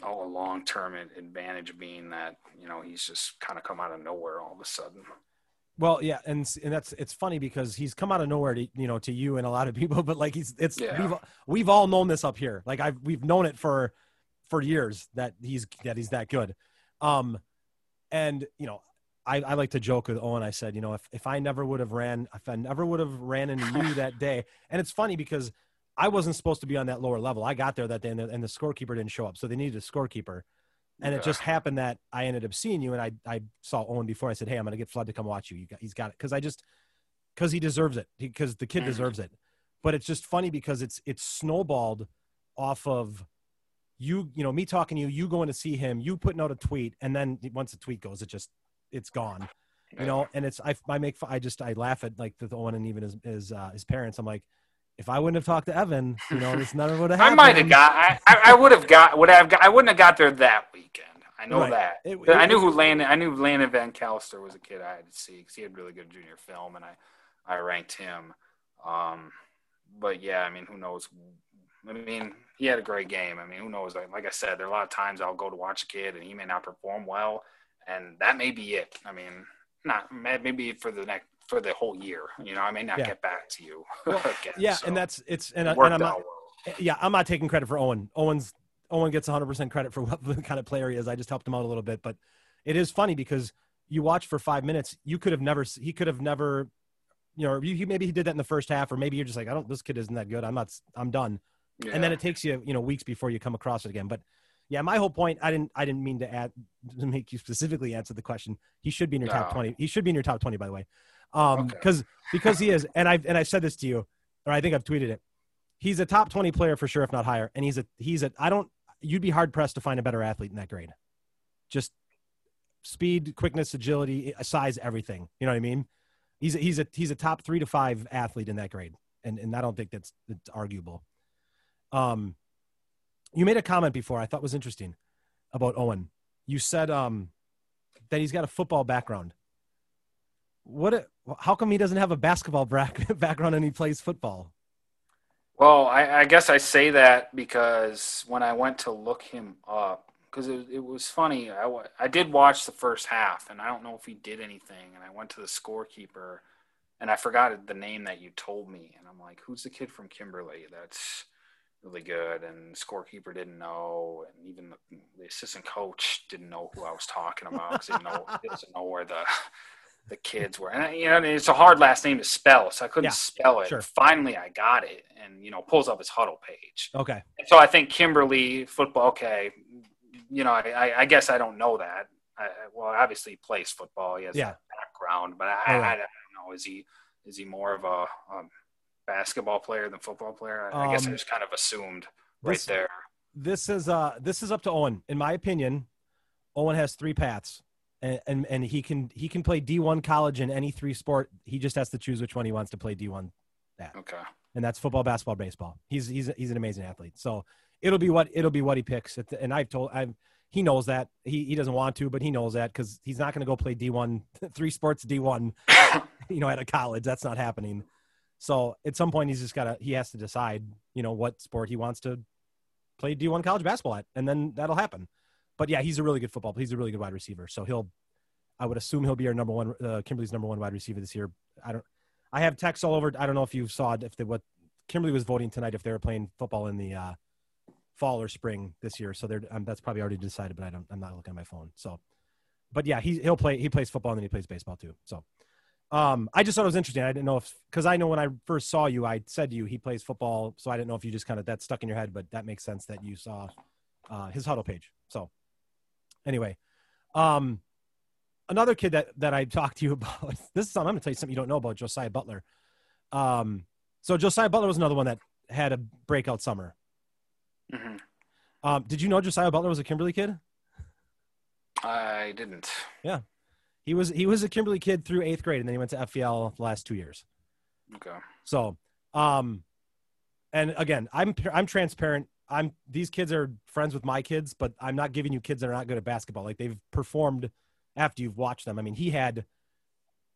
a long-term advantage being that, you know, he's just kind of come out of nowhere all of a sudden. Well, yeah, and and that's it's funny because he's come out of nowhere to you know to you and a lot of people, but like he's it's Yeah. we've we've all known this up here. Like I've we've known it for for years that he's that he's that good. Um, and you know, I, I like to joke with Owen. I said, you know, if if I never would have ran, if I never would have ran into you that day, and it's funny because I wasn't supposed to be on that lower level. I got there that day, and the, and the scorekeeper didn't show up, so they needed a scorekeeper. And it just happened that I ended up seeing you, and I I saw Owen before. I said, "Hey, I'm gonna get Flood to come watch you. you got, he's got it," because I just because he deserves it, because the kid Mhm. deserves it. But it's just funny because it's it's snowballed off of you, you know, me talking to you, you going to see him, you putting out a tweet, and then once the tweet goes, it just it's gone, you know. And it's I I make I just I laugh at like the Owen and even his his uh, his parents. I'm like, if I wouldn't have talked to Evan, you know, this never would have I might have got, I, I, would have got, would have got, I wouldn't have got there that weekend. I know Right. that. It- I knew who Landon. I knew Landon Van Callister was a kid I had to see because he had really good junior film, and I, I ranked him. Um, but yeah, I mean, who knows? I mean, he had a great game. I mean, who knows? Like, like I said, there are a lot of times I'll go to watch a kid and he may not perform well, and that may be it. I mean, not maybe for the next for the whole year. You know, I may not Yeah. get back to you. Well, again, yeah, so and that's it's and, it and I'm not, well. yeah, I'm not taking credit for Owen. Owen's Owen gets 100% credit for what the kind of player he is. I just helped him out a little bit, but it is funny because you watch for five minutes. You could have never. He could have never. You know, you maybe he did that in the first half, or maybe you're just like, I don't. This kid isn't that good. I'm not. I'm done. Yeah. And then it takes you, you know, weeks before you come across it again. But yeah, my whole point. I didn't. I didn't mean to add to make you specifically answer the question. He should be in your top 20. He should be in your top 20, by the way. Um, Okay. because because he is, and I've and I said this to you, or I think I've tweeted it. He's a top 20 player for sure, if not higher. And he's a he's a. I don't. You'd be hard pressed to find a better athlete in that grade. Just speed, quickness, agility, size, everything. You know what I mean? He's a, he's a he's a top three to five athlete in that grade, and and I don't think that's that's arguable. Um, you made a comment before I thought was interesting about Owen. You said um that he's got a football background. What? A, how come he doesn't have a basketball background and he plays football? Well, I, I guess I say that because when I went to look him up, because it, it was funny. I, I did watch the first half, and I don't know if he did anything. And I went to the scorekeeper, and I forgot the name that you told me. And I'm like, who's the kid from Kimberly that's really good? And scorekeeper didn't know, and even the, the assistant coach didn't know who I was talking about because he didn't know, doesn't know where the the kids were. And you know, it's a hard last name to spell, so I couldn't Yeah, spell it. sure. Finally, I got it, and you know, pulls up his Hudl page. Okay. And so I think Kimberly football. Okay, you know, I, I, guess I don't know that. I, well, obviously he plays football. He has Yeah. that background, but I, Oh, I. I don't know. Is he is he more of a, a basketball player than football player? I, I guess I Um, just kind of assumed right This, there. this is uh this is up to Owen. In my opinion, Owen has three paths, and, and and he can he can play D1 college in any three sport. He just has to choose which one he wants to play D1 at, Okay. and that's football, basketball, baseball. He's he's he's an amazing athlete. So it'll be what it'll be what he picks. At the- And I've told I'm he knows that he he doesn't want to, but he knows that because he's not going to go play D1 three sports D1 you know, at a college. That's not happening. So at some point, he's just got to, he has to decide, you know, what sport he wants to play D1 college basketball at, and then that'll happen. But yeah, he's a really good football. He's a really good wide receiver. So he'll, I would assume he'll be our number one, uh, Kimberly's number one wide receiver this year. I don't, I have texts all over. I don't know if you saw if they, what Kimberly was voting tonight, if they were playing football in the uh, fall or spring this year. So they're, um, that's probably already decided, but I don't, I'm not looking at my phone. So, but yeah, he, he'll play, he plays football and then he plays baseball too. So, um, I just thought it was interesting. I didn't know if because I know when I first saw you, I said to you he plays football, so I didn't know if you just kind of that stuck in your head, but that makes sense that you saw uh, his Hudl page. So anyway, um, another kid that that I talked to you about. This is something I'm gonna tell you something you don't know about Josiah Butler. Um, so Josiah Butler was another one that had a breakout summer. hmm Um, did you know Josiah Butler was a Kimberly kid? I didn't. He was he was a Kimberly kid through eighth grade, and then he went to FVL the last two years. Okay. So, um, and again, I'm I'm transparent. I'm these kids are friends with my kids, but I'm not giving you kids that are not good at basketball. Like they've performed after you've watched them. I mean, he had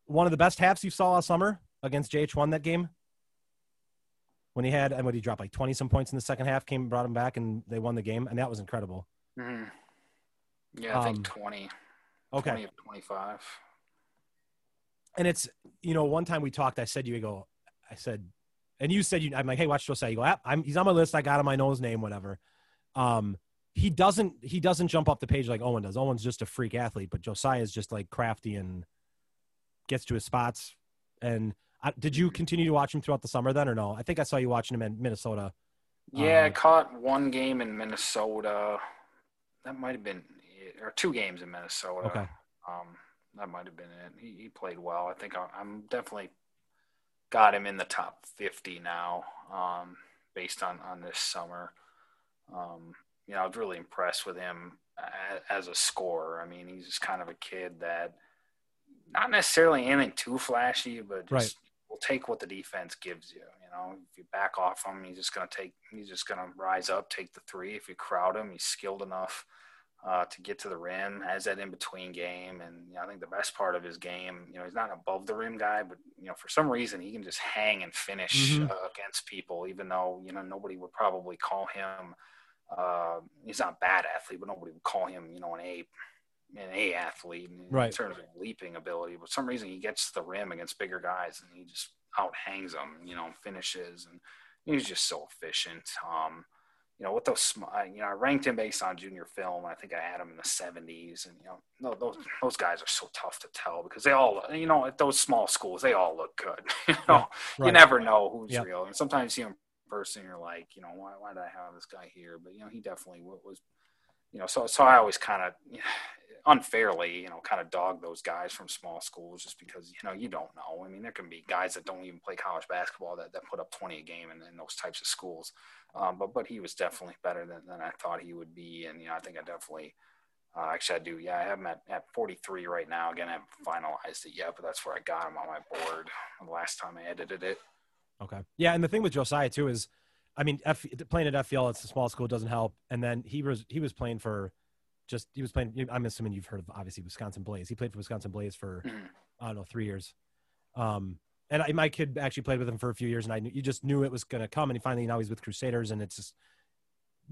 one of the best halves you saw all summer against JH1 that game. When he had, and what he dropped like 20 some points in the second half, came brought him back, and they won the game, and that was incredible. hmm Yeah, I think Um, 20, Okay, 20 of 25. and it's you know one time we talked i said you go i said and you said you i'm like hey watch josiah. You go I'm, he's on my list. I got him. I know his name whatever. Um he doesn't he doesn't jump off the page like owen does. Owen's just a freak athlete but josiah is just like crafty and gets to his spots. And I, did you continue to watch him throughout the summer then or no? I think i saw you watching him in minnesota. Yeah, I Um, caught one game in Minnesota. That might have been, or two games in Minnesota. okay Um, that might have been it. He, he played well. I think I, I'm definitely got him in the top 50 now, um, based on, on this summer. Um, you know, I was really impressed with him as, as a scorer. I mean, he's just kind of a kid that not necessarily anything too flashy, but just Right. will take what the defense gives you. You know, if you back off him, he's just going to take, he's just going to rise up, take the three. If you crowd him, he's skilled enough uh, to get to the rim, has that in between game. And you know, I think the best part of his game, you know, he's not an above the rim guy, but you know, for some reason he can just hang and finish Mhm. uh, against people, even though you know nobody would probably call him. Uh, he's not a bad athlete, but nobody would call him, you know, an A, an A athlete in, Right. in terms of leaping ability. But for some reason he gets to the rim against bigger guys, and he just out hangs them, you know, finishes, and he's just so efficient. Um, you know, with those, you know, I ranked him based on junior film. I think I had him in the 70s, and you know, no, those those guys are so tough to tell because they all, you know, at those small schools, they all look good. you know, you right. never know who's Yeah. real, and sometimes you see him in person, you're like, you know, why why did I have this guy here? But you know, he definitely wa- was, you know, so so I always kind of. unfairly, you know, kind of dog those guys from small schools just because, you know, you don't know. I mean, there can be guys that don't even play college basketball that, that put up 20 a game in, in those types of schools. Um, but, but he was definitely better than, than I thought he would be. And, you know, I think I definitely, uh, actually I do. Yeah. I have him at, at 43 right now. Again, I haven't finalized it yet, but that's where I got him on my board the last time I edited it. Okay. Yeah, and the thing with Josiah too is, I mean, F, playing at FVL, it's a small school, doesn't help. And then he was he was playing for, just he was playing. I'm assuming you've heard of obviously Wisconsin Blaze. He played for Wisconsin Blaze for Mhm. I don't know three years. Um, and I, my kid actually played with him for a few years, and I knew, you just knew it was going to come. And he finally now he's with Crusaders, and it's just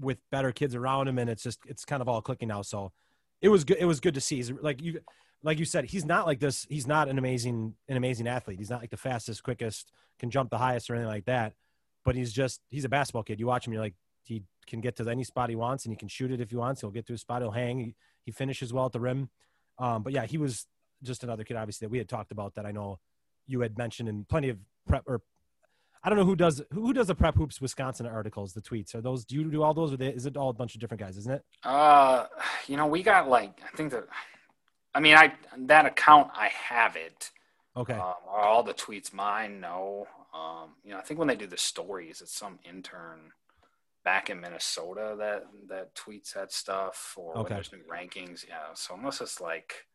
with better kids around him, and it's just it's kind of all clicking now. So it was good. It was good to see. He's like you, like you said, he's not like this. He's not an amazing an amazing athlete. He's not like the fastest, quickest, can jump the highest or anything like that. But he's just he's a basketball kid. You watch him, you're like he can get to any spot he wants, and he can shoot it if he wants. He'll get to a spot. He'll hang. He, he finishes well at the rim. Um, but yeah, he was just another kid, obviously that we had talked about that I know you had mentioned in plenty of prep or I don't know who does who, does the prep hoops Wisconsin articles, the tweets. Are those do you do all those or they, is it all a bunch of different guys, isn't it? Uh, you know, we got like, I think that, I mean, I, that account, I have it. Okay. Um, are all the tweets mine? No. Um, you know, I think when they do the stories, it's some intern back in Minnesota that that tweets that stuff or when Okay. there's new rankings. Yeah. So unless it's like,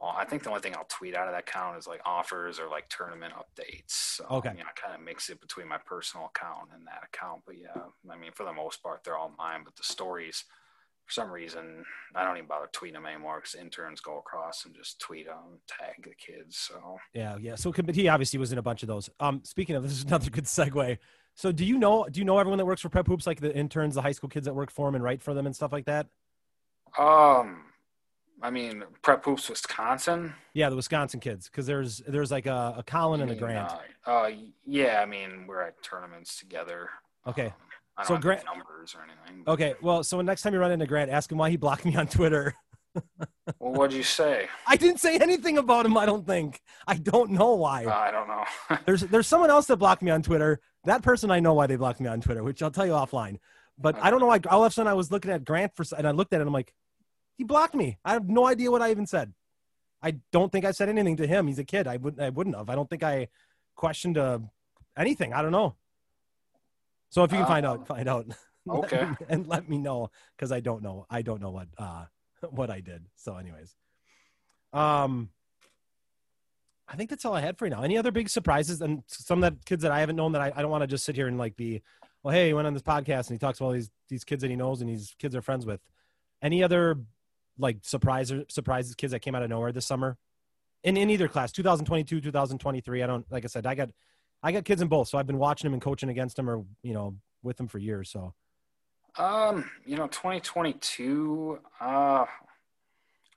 well, I think the only thing I'll tweet out of that account is like offers or like tournament updates. So, Okay. You know, I kind of mix it between my personal account and that account. But yeah, I mean, for the most part, they're all mine. But the stories, for some reason, I don't even bother tweeting them anymore because interns go across and just tweet them, tag the kids. So Yeah, yeah. So, but he obviously was in a bunch of those. Um, speaking of, this is another good segue. So, do you know? Do you know everyone that works for Prep Hoops, like the interns, the high school kids that work for them and write for them and stuff like that? Um, I mean, Prep Hoops, Wisconsin. Yeah, the Wisconsin kids, because there's there's like a, a Colin and a Grant. Uh, uh, yeah, I mean, we're at tournaments together. Okay. Um, So Grant- numbers or anything. Okay, well, so next time you run into Grant, ask him why he blocked me on Twitter. Well, what'd you say? I didn't say anything about him. I don't think. I don't know why. Uh, I don't know. There's there's someone else that blocked me on Twitter. That person I know why they blocked me on Twitter, which I'll tell you offline. But I don't know why. All of a sudden I was looking at Grant for, and I looked at it and I'm like, he blocked me. I have no idea what I even said. I don't think I said anything to him. He's a kid. I wouldn't. I wouldn't have. I don't think I questioned uh, anything. I don't know. So if you can find out, find out. Okay. and let me know because I don't know. I don't know what uh what I did. So, anyways, um, I think that's all I had for you now. Any other big surprises and some that kids that I haven't known that I, I don't want to just sit here and like be, well, hey, he went on this podcast and he talks about all these these kids that he knows and these kids are friends with. Any other like surprises surprises kids that came out of nowhere this summer in in either class 2022 2023 i don't like i said i got i got kids in both so i've been watching them and coaching against them or you know with them for years so Um, you know, 2022. Uh,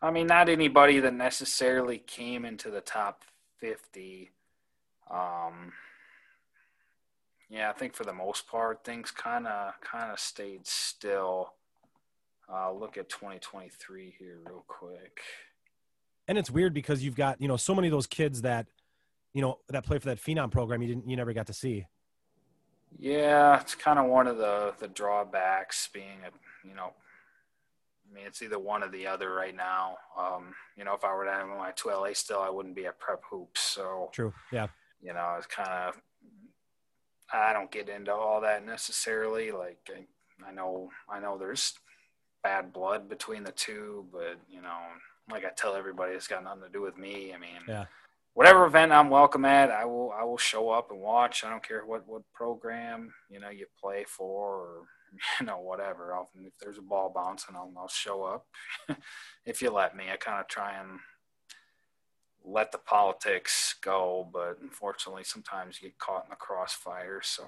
I mean, not anybody that necessarily came into the top 50. Um, yeah, I think for the most part, things kind of kind of stayed still. Uh, look at 2023 here real quick. and it's weird because you've got you know so many of those kids that you know that play for that phenom program you didn't you never got to see Yeah, it's kind of one of the the drawbacks being a you know, I mean it's either one or the other right now. Um, you know, if I were to have my two LA still, I wouldn't be at prep hoops. So true yeah you know, it's kind of I don't get into all that necessarily. Like I, I know I know there's bad blood between the two, but you know, like I tell everybody, it's got nothing to do with me. I mean, Yeah. Whatever event I'm welcome at, I will I will show up and watch. I don't care what what program you know you play for or you know whatever. I'll, if there's a ball bouncing, I'll, I'll show up if you let me. I kind of try and let the politics go, but unfortunately, sometimes you get caught in the crossfire. So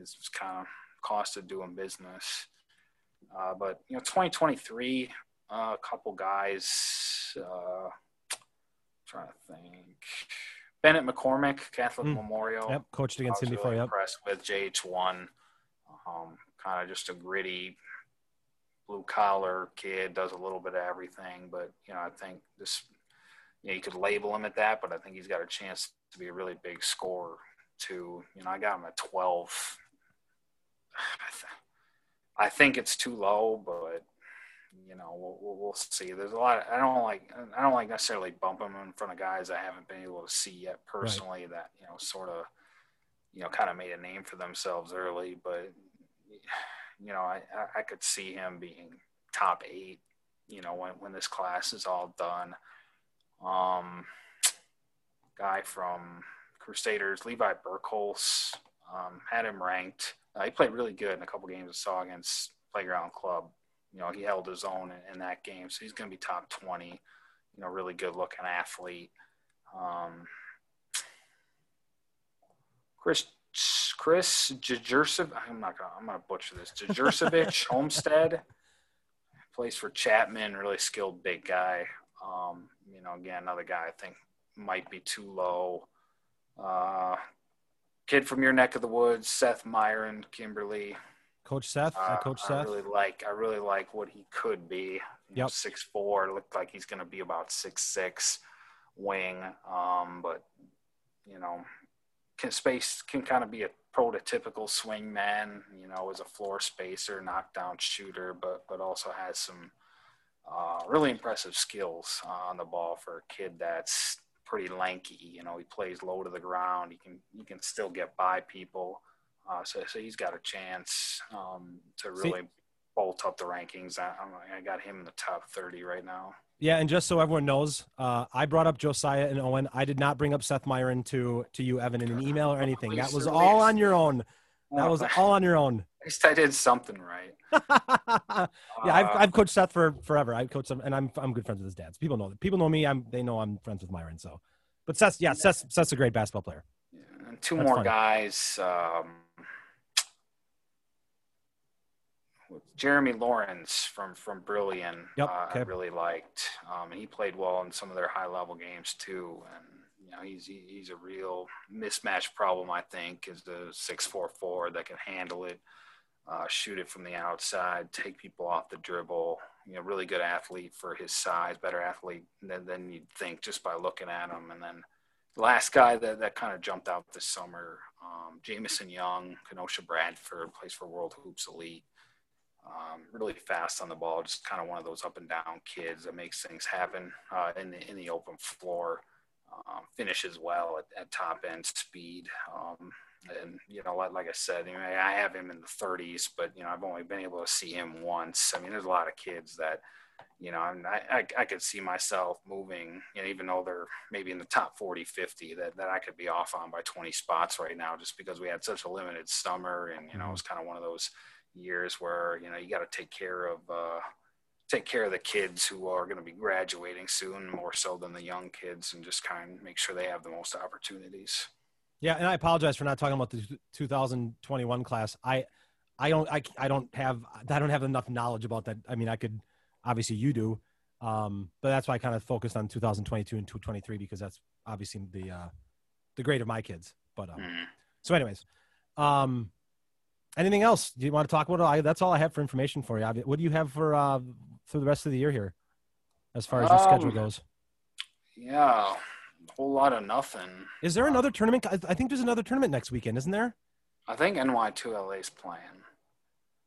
it's kind of cost of doing business. Uh, but you know, 2023, uh, a couple guys. Uh, trying to think. Bennett McCormick, Catholic Hmm. Memorial. yep coached against before really yep impressed with JH1. Um, kind of just a gritty, blue collar kid, does a little bit of everything. But you know, I think this, you know, you could label him at that, but I think he's got a chance to be a really big scorer too. You know, I got him at 12. I, th- I think it's too low, but you know, we'll, we'll, we'll see. There's a lot. I don't like. I don't like necessarily bumping him in front of guys I haven't been able to see yet personally. That you know, sort of, you know, kind of made a name for themselves early. But you know, I I- I could see him being top eight. You know, when when this class is all done. Um, guy from Crusaders, Levi Burkholz, um, had him ranked. Uh, he played really good in a couple games I saw against Playground Club. You know, he held his own in, in that game, so he's going to be top 20. You know, really good looking athlete. Um, Chris Chris Jajersev, I'm not gonna I'm gonna butcher this. Jajersevic Homestead plays for Chapman, really skilled big guy. Um, you know, again, another guy I think might be too low. Uh, kid from your neck of the woods, Seth Myron, Kimberly. Coach seth Uh, coach I really like. I really like what he could be. You Yep. six four. Looked like he's going to be about six six wing. Um, but you know, can space can kind of be a prototypical swing man. You know, as a floor spacer, knockdown shooter, but but also has some uh, really impressive skills on the ball for a kid that's pretty lanky. You know, he plays low to the ground. He can he can still get by people. Uh, so, so he's got a chance um, to really See, bolt up the rankings. I, I got him in the top 30 right now. Yeah, and just so everyone knows, uh, I brought up Josiah and Owen. I did not bring up Seth Myron to to you, Evan, in an email or anything. That was all on your own. That was all on your own. At least I did something right. yeah, I've, uh, I've coached Seth for forever. I've coached him, and I'm I'm good friends with his dads. People know that. People know me. I'm they know I'm friends with Myron. So, but Seth, yeah, Seth, Seth's a great basketball player. Two That's more funny. guys. Um, Jeremy Lawrence from from Brillion, yep, uh, okay. I really liked. Um, and he played well in some of their high level games too. And you know, he's he's a real mismatch problem. I think is the six four four that can handle it, uh, shoot it from the outside, take people off the dribble. You know, really good athlete for his size, better athlete than than you'd think just by looking at him. And then last guy that that kind of jumped out this summer, um, Jamison Young, Kenosha Bradford, plays for World Hoops Elite. Um, really fast on the ball, just kind of one of those up and down kids that makes things happen uh, in the in the open floor. Um, finishes well at, at, top end speed. Um, and you know, like, like I said, I have him in the 30s, but you know, I've only been able to see him once. I mean, there's a lot of kids that, you know, I, I, I could see myself moving, you know, even though they're maybe in the top 40, 50, that, that I could be off on by 20 spots right now, just because we had such a limited summer, and you know, it was kind of one of those years where you know you got to take care of uh, take care of the kids who are going to be graduating soon more so than the young kids and just kind of make sure they have the most opportunities. Yeah and i apologize for not talking about the 2021 class. I i don't i, I don't have i don't have enough knowledge about that. I mean i could obviously you do um, but that's why i kind of focused on 2022 and 2023 because that's obviously the uh the grade of my kids but um, mm. so anyways um anything else? Do you want to talk about? I, that's all I have for information for you. What do you have for uh, for the rest of the year here, as far as your um, schedule goes? Yeah, a whole lot of nothing. Is there another tournament? I think there's another tournament next weekend, isn't there? I think NY2LA is playing.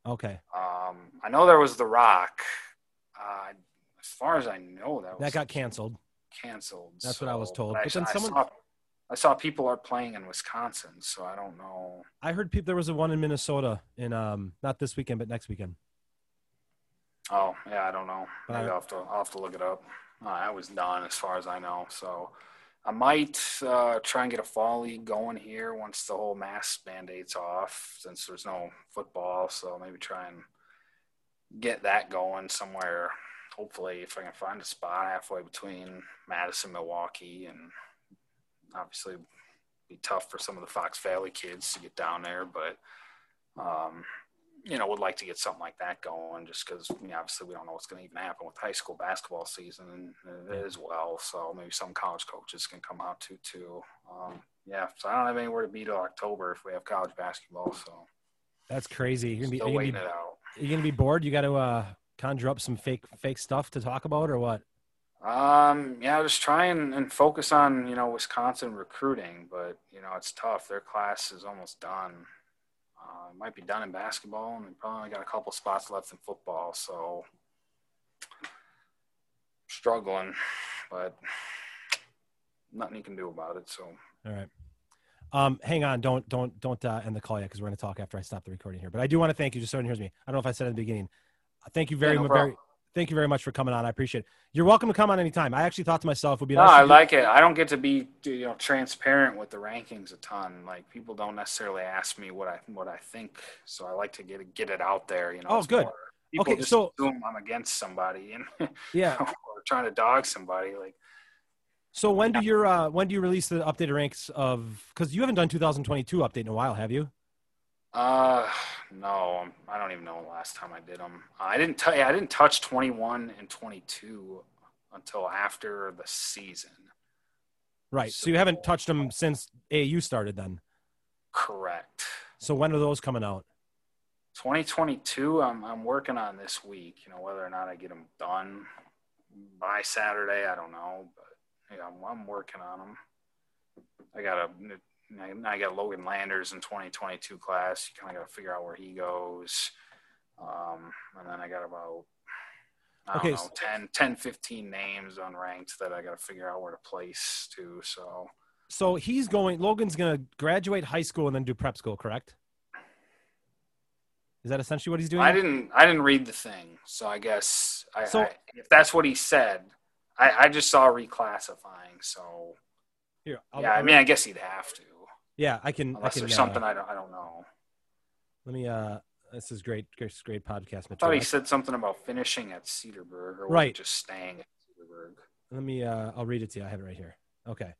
Okay. Um, I know there was the Rock. Uh, as far as I know, that that got canceled. Canceled. That's so, what I was told. But, but then someone. Saw, I saw people are playing in Wisconsin, so I don't know. I heard people there was a one in Minnesota in um not this weekend but next weekend. Oh yeah, I don't know. Maybe I, will have to I'll have to look it up. Uh, I was done as far as I know, so I might uh, try and get a fall league going here once the whole mask mandate's off, since there's no football. So maybe try and get that going somewhere. Hopefully, if I can find a spot halfway between Madison, Milwaukee, and obviously be tough for some of the Fox Valley kids to get down there, but um, you know, would like to get something like that going just because I mean, obviously we don't know what's going to even happen with high school basketball season as well. So maybe some college coaches can come out too, too. Um, yeah. So I don't have anywhere to be till October if we have college basketball. So that's crazy. You're gonna be, Still waiting be, it out. You're gonna be bored. You got to uh, conjure up some fake fake stuff to talk about, or what? Um, yeah, just try and, and focus on, you know, Wisconsin recruiting, but, you know, it's tough. Their class is almost done. Uh, might be done in basketball, and they probably got a couple spots left in football. So, struggling, but nothing you can do about it. So, all right. Um, hang on, don't don't don't uh, end the call yet because we're going to talk after I stop the recording here. But I do want to thank you, just so everyone hears me. I don't know if I said in the beginning. Thank you very yeah, no much. Very, thank you very much for coming on. I appreciate it. You're welcome to come on anytime. I actually thought to myself, would be no, nice I like it. I don't get to be you know transparent with the rankings a ton. Like people don't necessarily ask me what I what I think, so I like to get get it out there. You know. Oh, good. More, okay, just so assume I'm against somebody and yeah, or trying to dog somebody. Like. So when do your uh, when do you release the updated ranks of? Because you haven't done 2022 update in a while, have you? Uh, no, I don't even know the last time I did them. I didn't you, I didn't touch 21 and 22 until after the season. Right. So, so you haven't touched them since AU started then? Correct. So when are those coming out? 2022, I'm, I'm working on this week. You know, whether or not I get them done by Saturday, I don't know. But yeah, I'm, I'm working on them. I got a I got Logan Landers in 2022 class. You kind of got to figure out where he goes. Um, and then I got about, I okay, don't know, 10, 10, 15 names unranked that I got to figure out where to place to. So, so he's going, Logan's going to graduate high school and then do prep school, correct? Is that essentially what he's doing? I didn't. I didn't read the thing, so I guess I, So- I, if that's what he said, I, I just saw reclassifying. So Here, I'll- yeah, I I'll- mean, I guess he'd have to, yeah, I can. I unless can. there's uh, something I don't. I don't know. Let me. Uh, this is great. Great, great podcast I thought material. he said something about finishing at Cedarburg or Right. just staying at Cedarburg. Let me. Uh, I'll read it to you. I have it right here. Okay.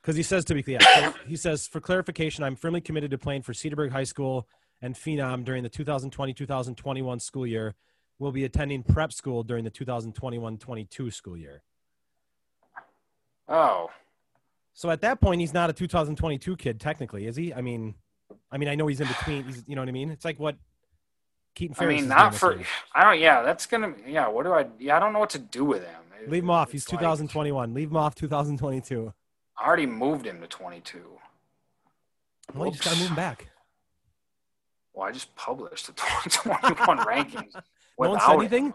Because he says to be clear, so he says for clarification, I'm firmly committed to playing for Cedarburg High School and Phenom during the 2020-2021 school year. We'll be attending prep school during the 2021-22 school year. Oh, So at that point, he's not a 2022 kid, technically, is he? I mean, I mean, I know he's in between. He's, you know what I mean? It's like what Keaton I mean, not for. year. I don't. Yeah, that's gonna. Yeah, what do I? Yeah, I don't know what to do with him. It- Leave him off. He's it's like- 2021. Leave him off 2022. I already moved him to 22. Well, you just gotta move him back. Well, I just published the 2021 rankings. No one said him. anything.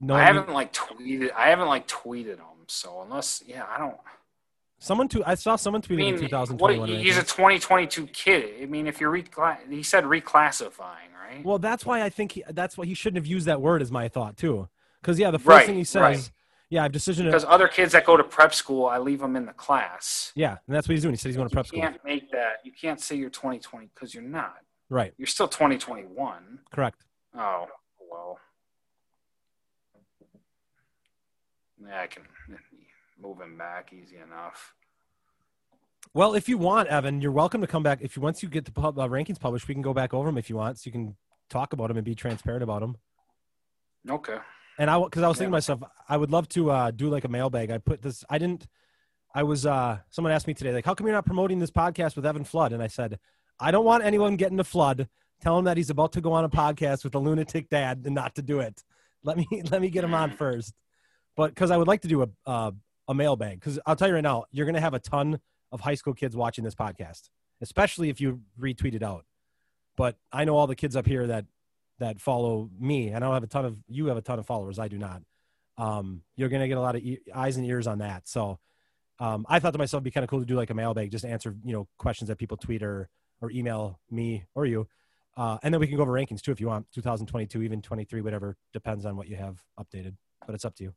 No, I haven't like tweeted. I haven't like tweeted him. So unless, yeah, I don't. Someone to I saw someone I tweeting mean, the 2021. what, he's a 2022 kid. I mean, if you're reclass, he said reclassifying, right? Well, that's why I think he, that's why he shouldn't have used that word. Is my thought too. Because yeah, the first Right, thing he says, right. yeah, I've decision. To, Because other kids that go to prep school, I leave them in the class. yeah, and that's what he's doing. He said he's going to prep you school. can't make that. You can't say you're 2020 because you're not. Right. You're still 2021. Correct. Oh well. Yeah, I can move him back easy enough. Well, if you want, Evan, you're welcome to come back. If you once you get the pub, uh, rankings published, we can go back over them if you want, so you can talk about them and be transparent about them. Okay. And I, because I was thinking to myself, I would love to uh, do like a mailbag. I put this. I didn't. I was. uh Someone asked me today, like, how come you're not promoting this podcast with Evan Flood? And I said, I don't want anyone getting the flood. Tell him that he's about to go on a podcast with a lunatic dad and not to do it. Let me let me get him on first. But because I would like to do a uh, a mailbag. Because I'll tell you right now, you're going to have a ton of high school kids watching this podcast, especially if you retweet it out. But I know all the kids up here that that follow me, and I don't have a ton of you have a ton of followers. I do not. Um, you're gonna get a lot of e- eyes and ears on that. So um, I thought to myself, it'd be kind of cool to do like a mailbag, just answer you know questions that people tweet or or email me or you, uh, and then we can go over rankings too if you want, 2022, even 23, whatever depends on what you have updated. But it's up to you.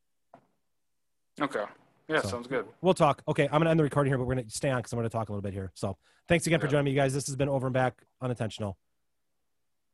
Okay. Yeah, So- sounds good. We'll talk. Okay, I'm gonna end the recording here, but we're gonna stay on because I'm gonna talk a little bit here. So thanks again for joining me, guys. This has been over and back unintentional.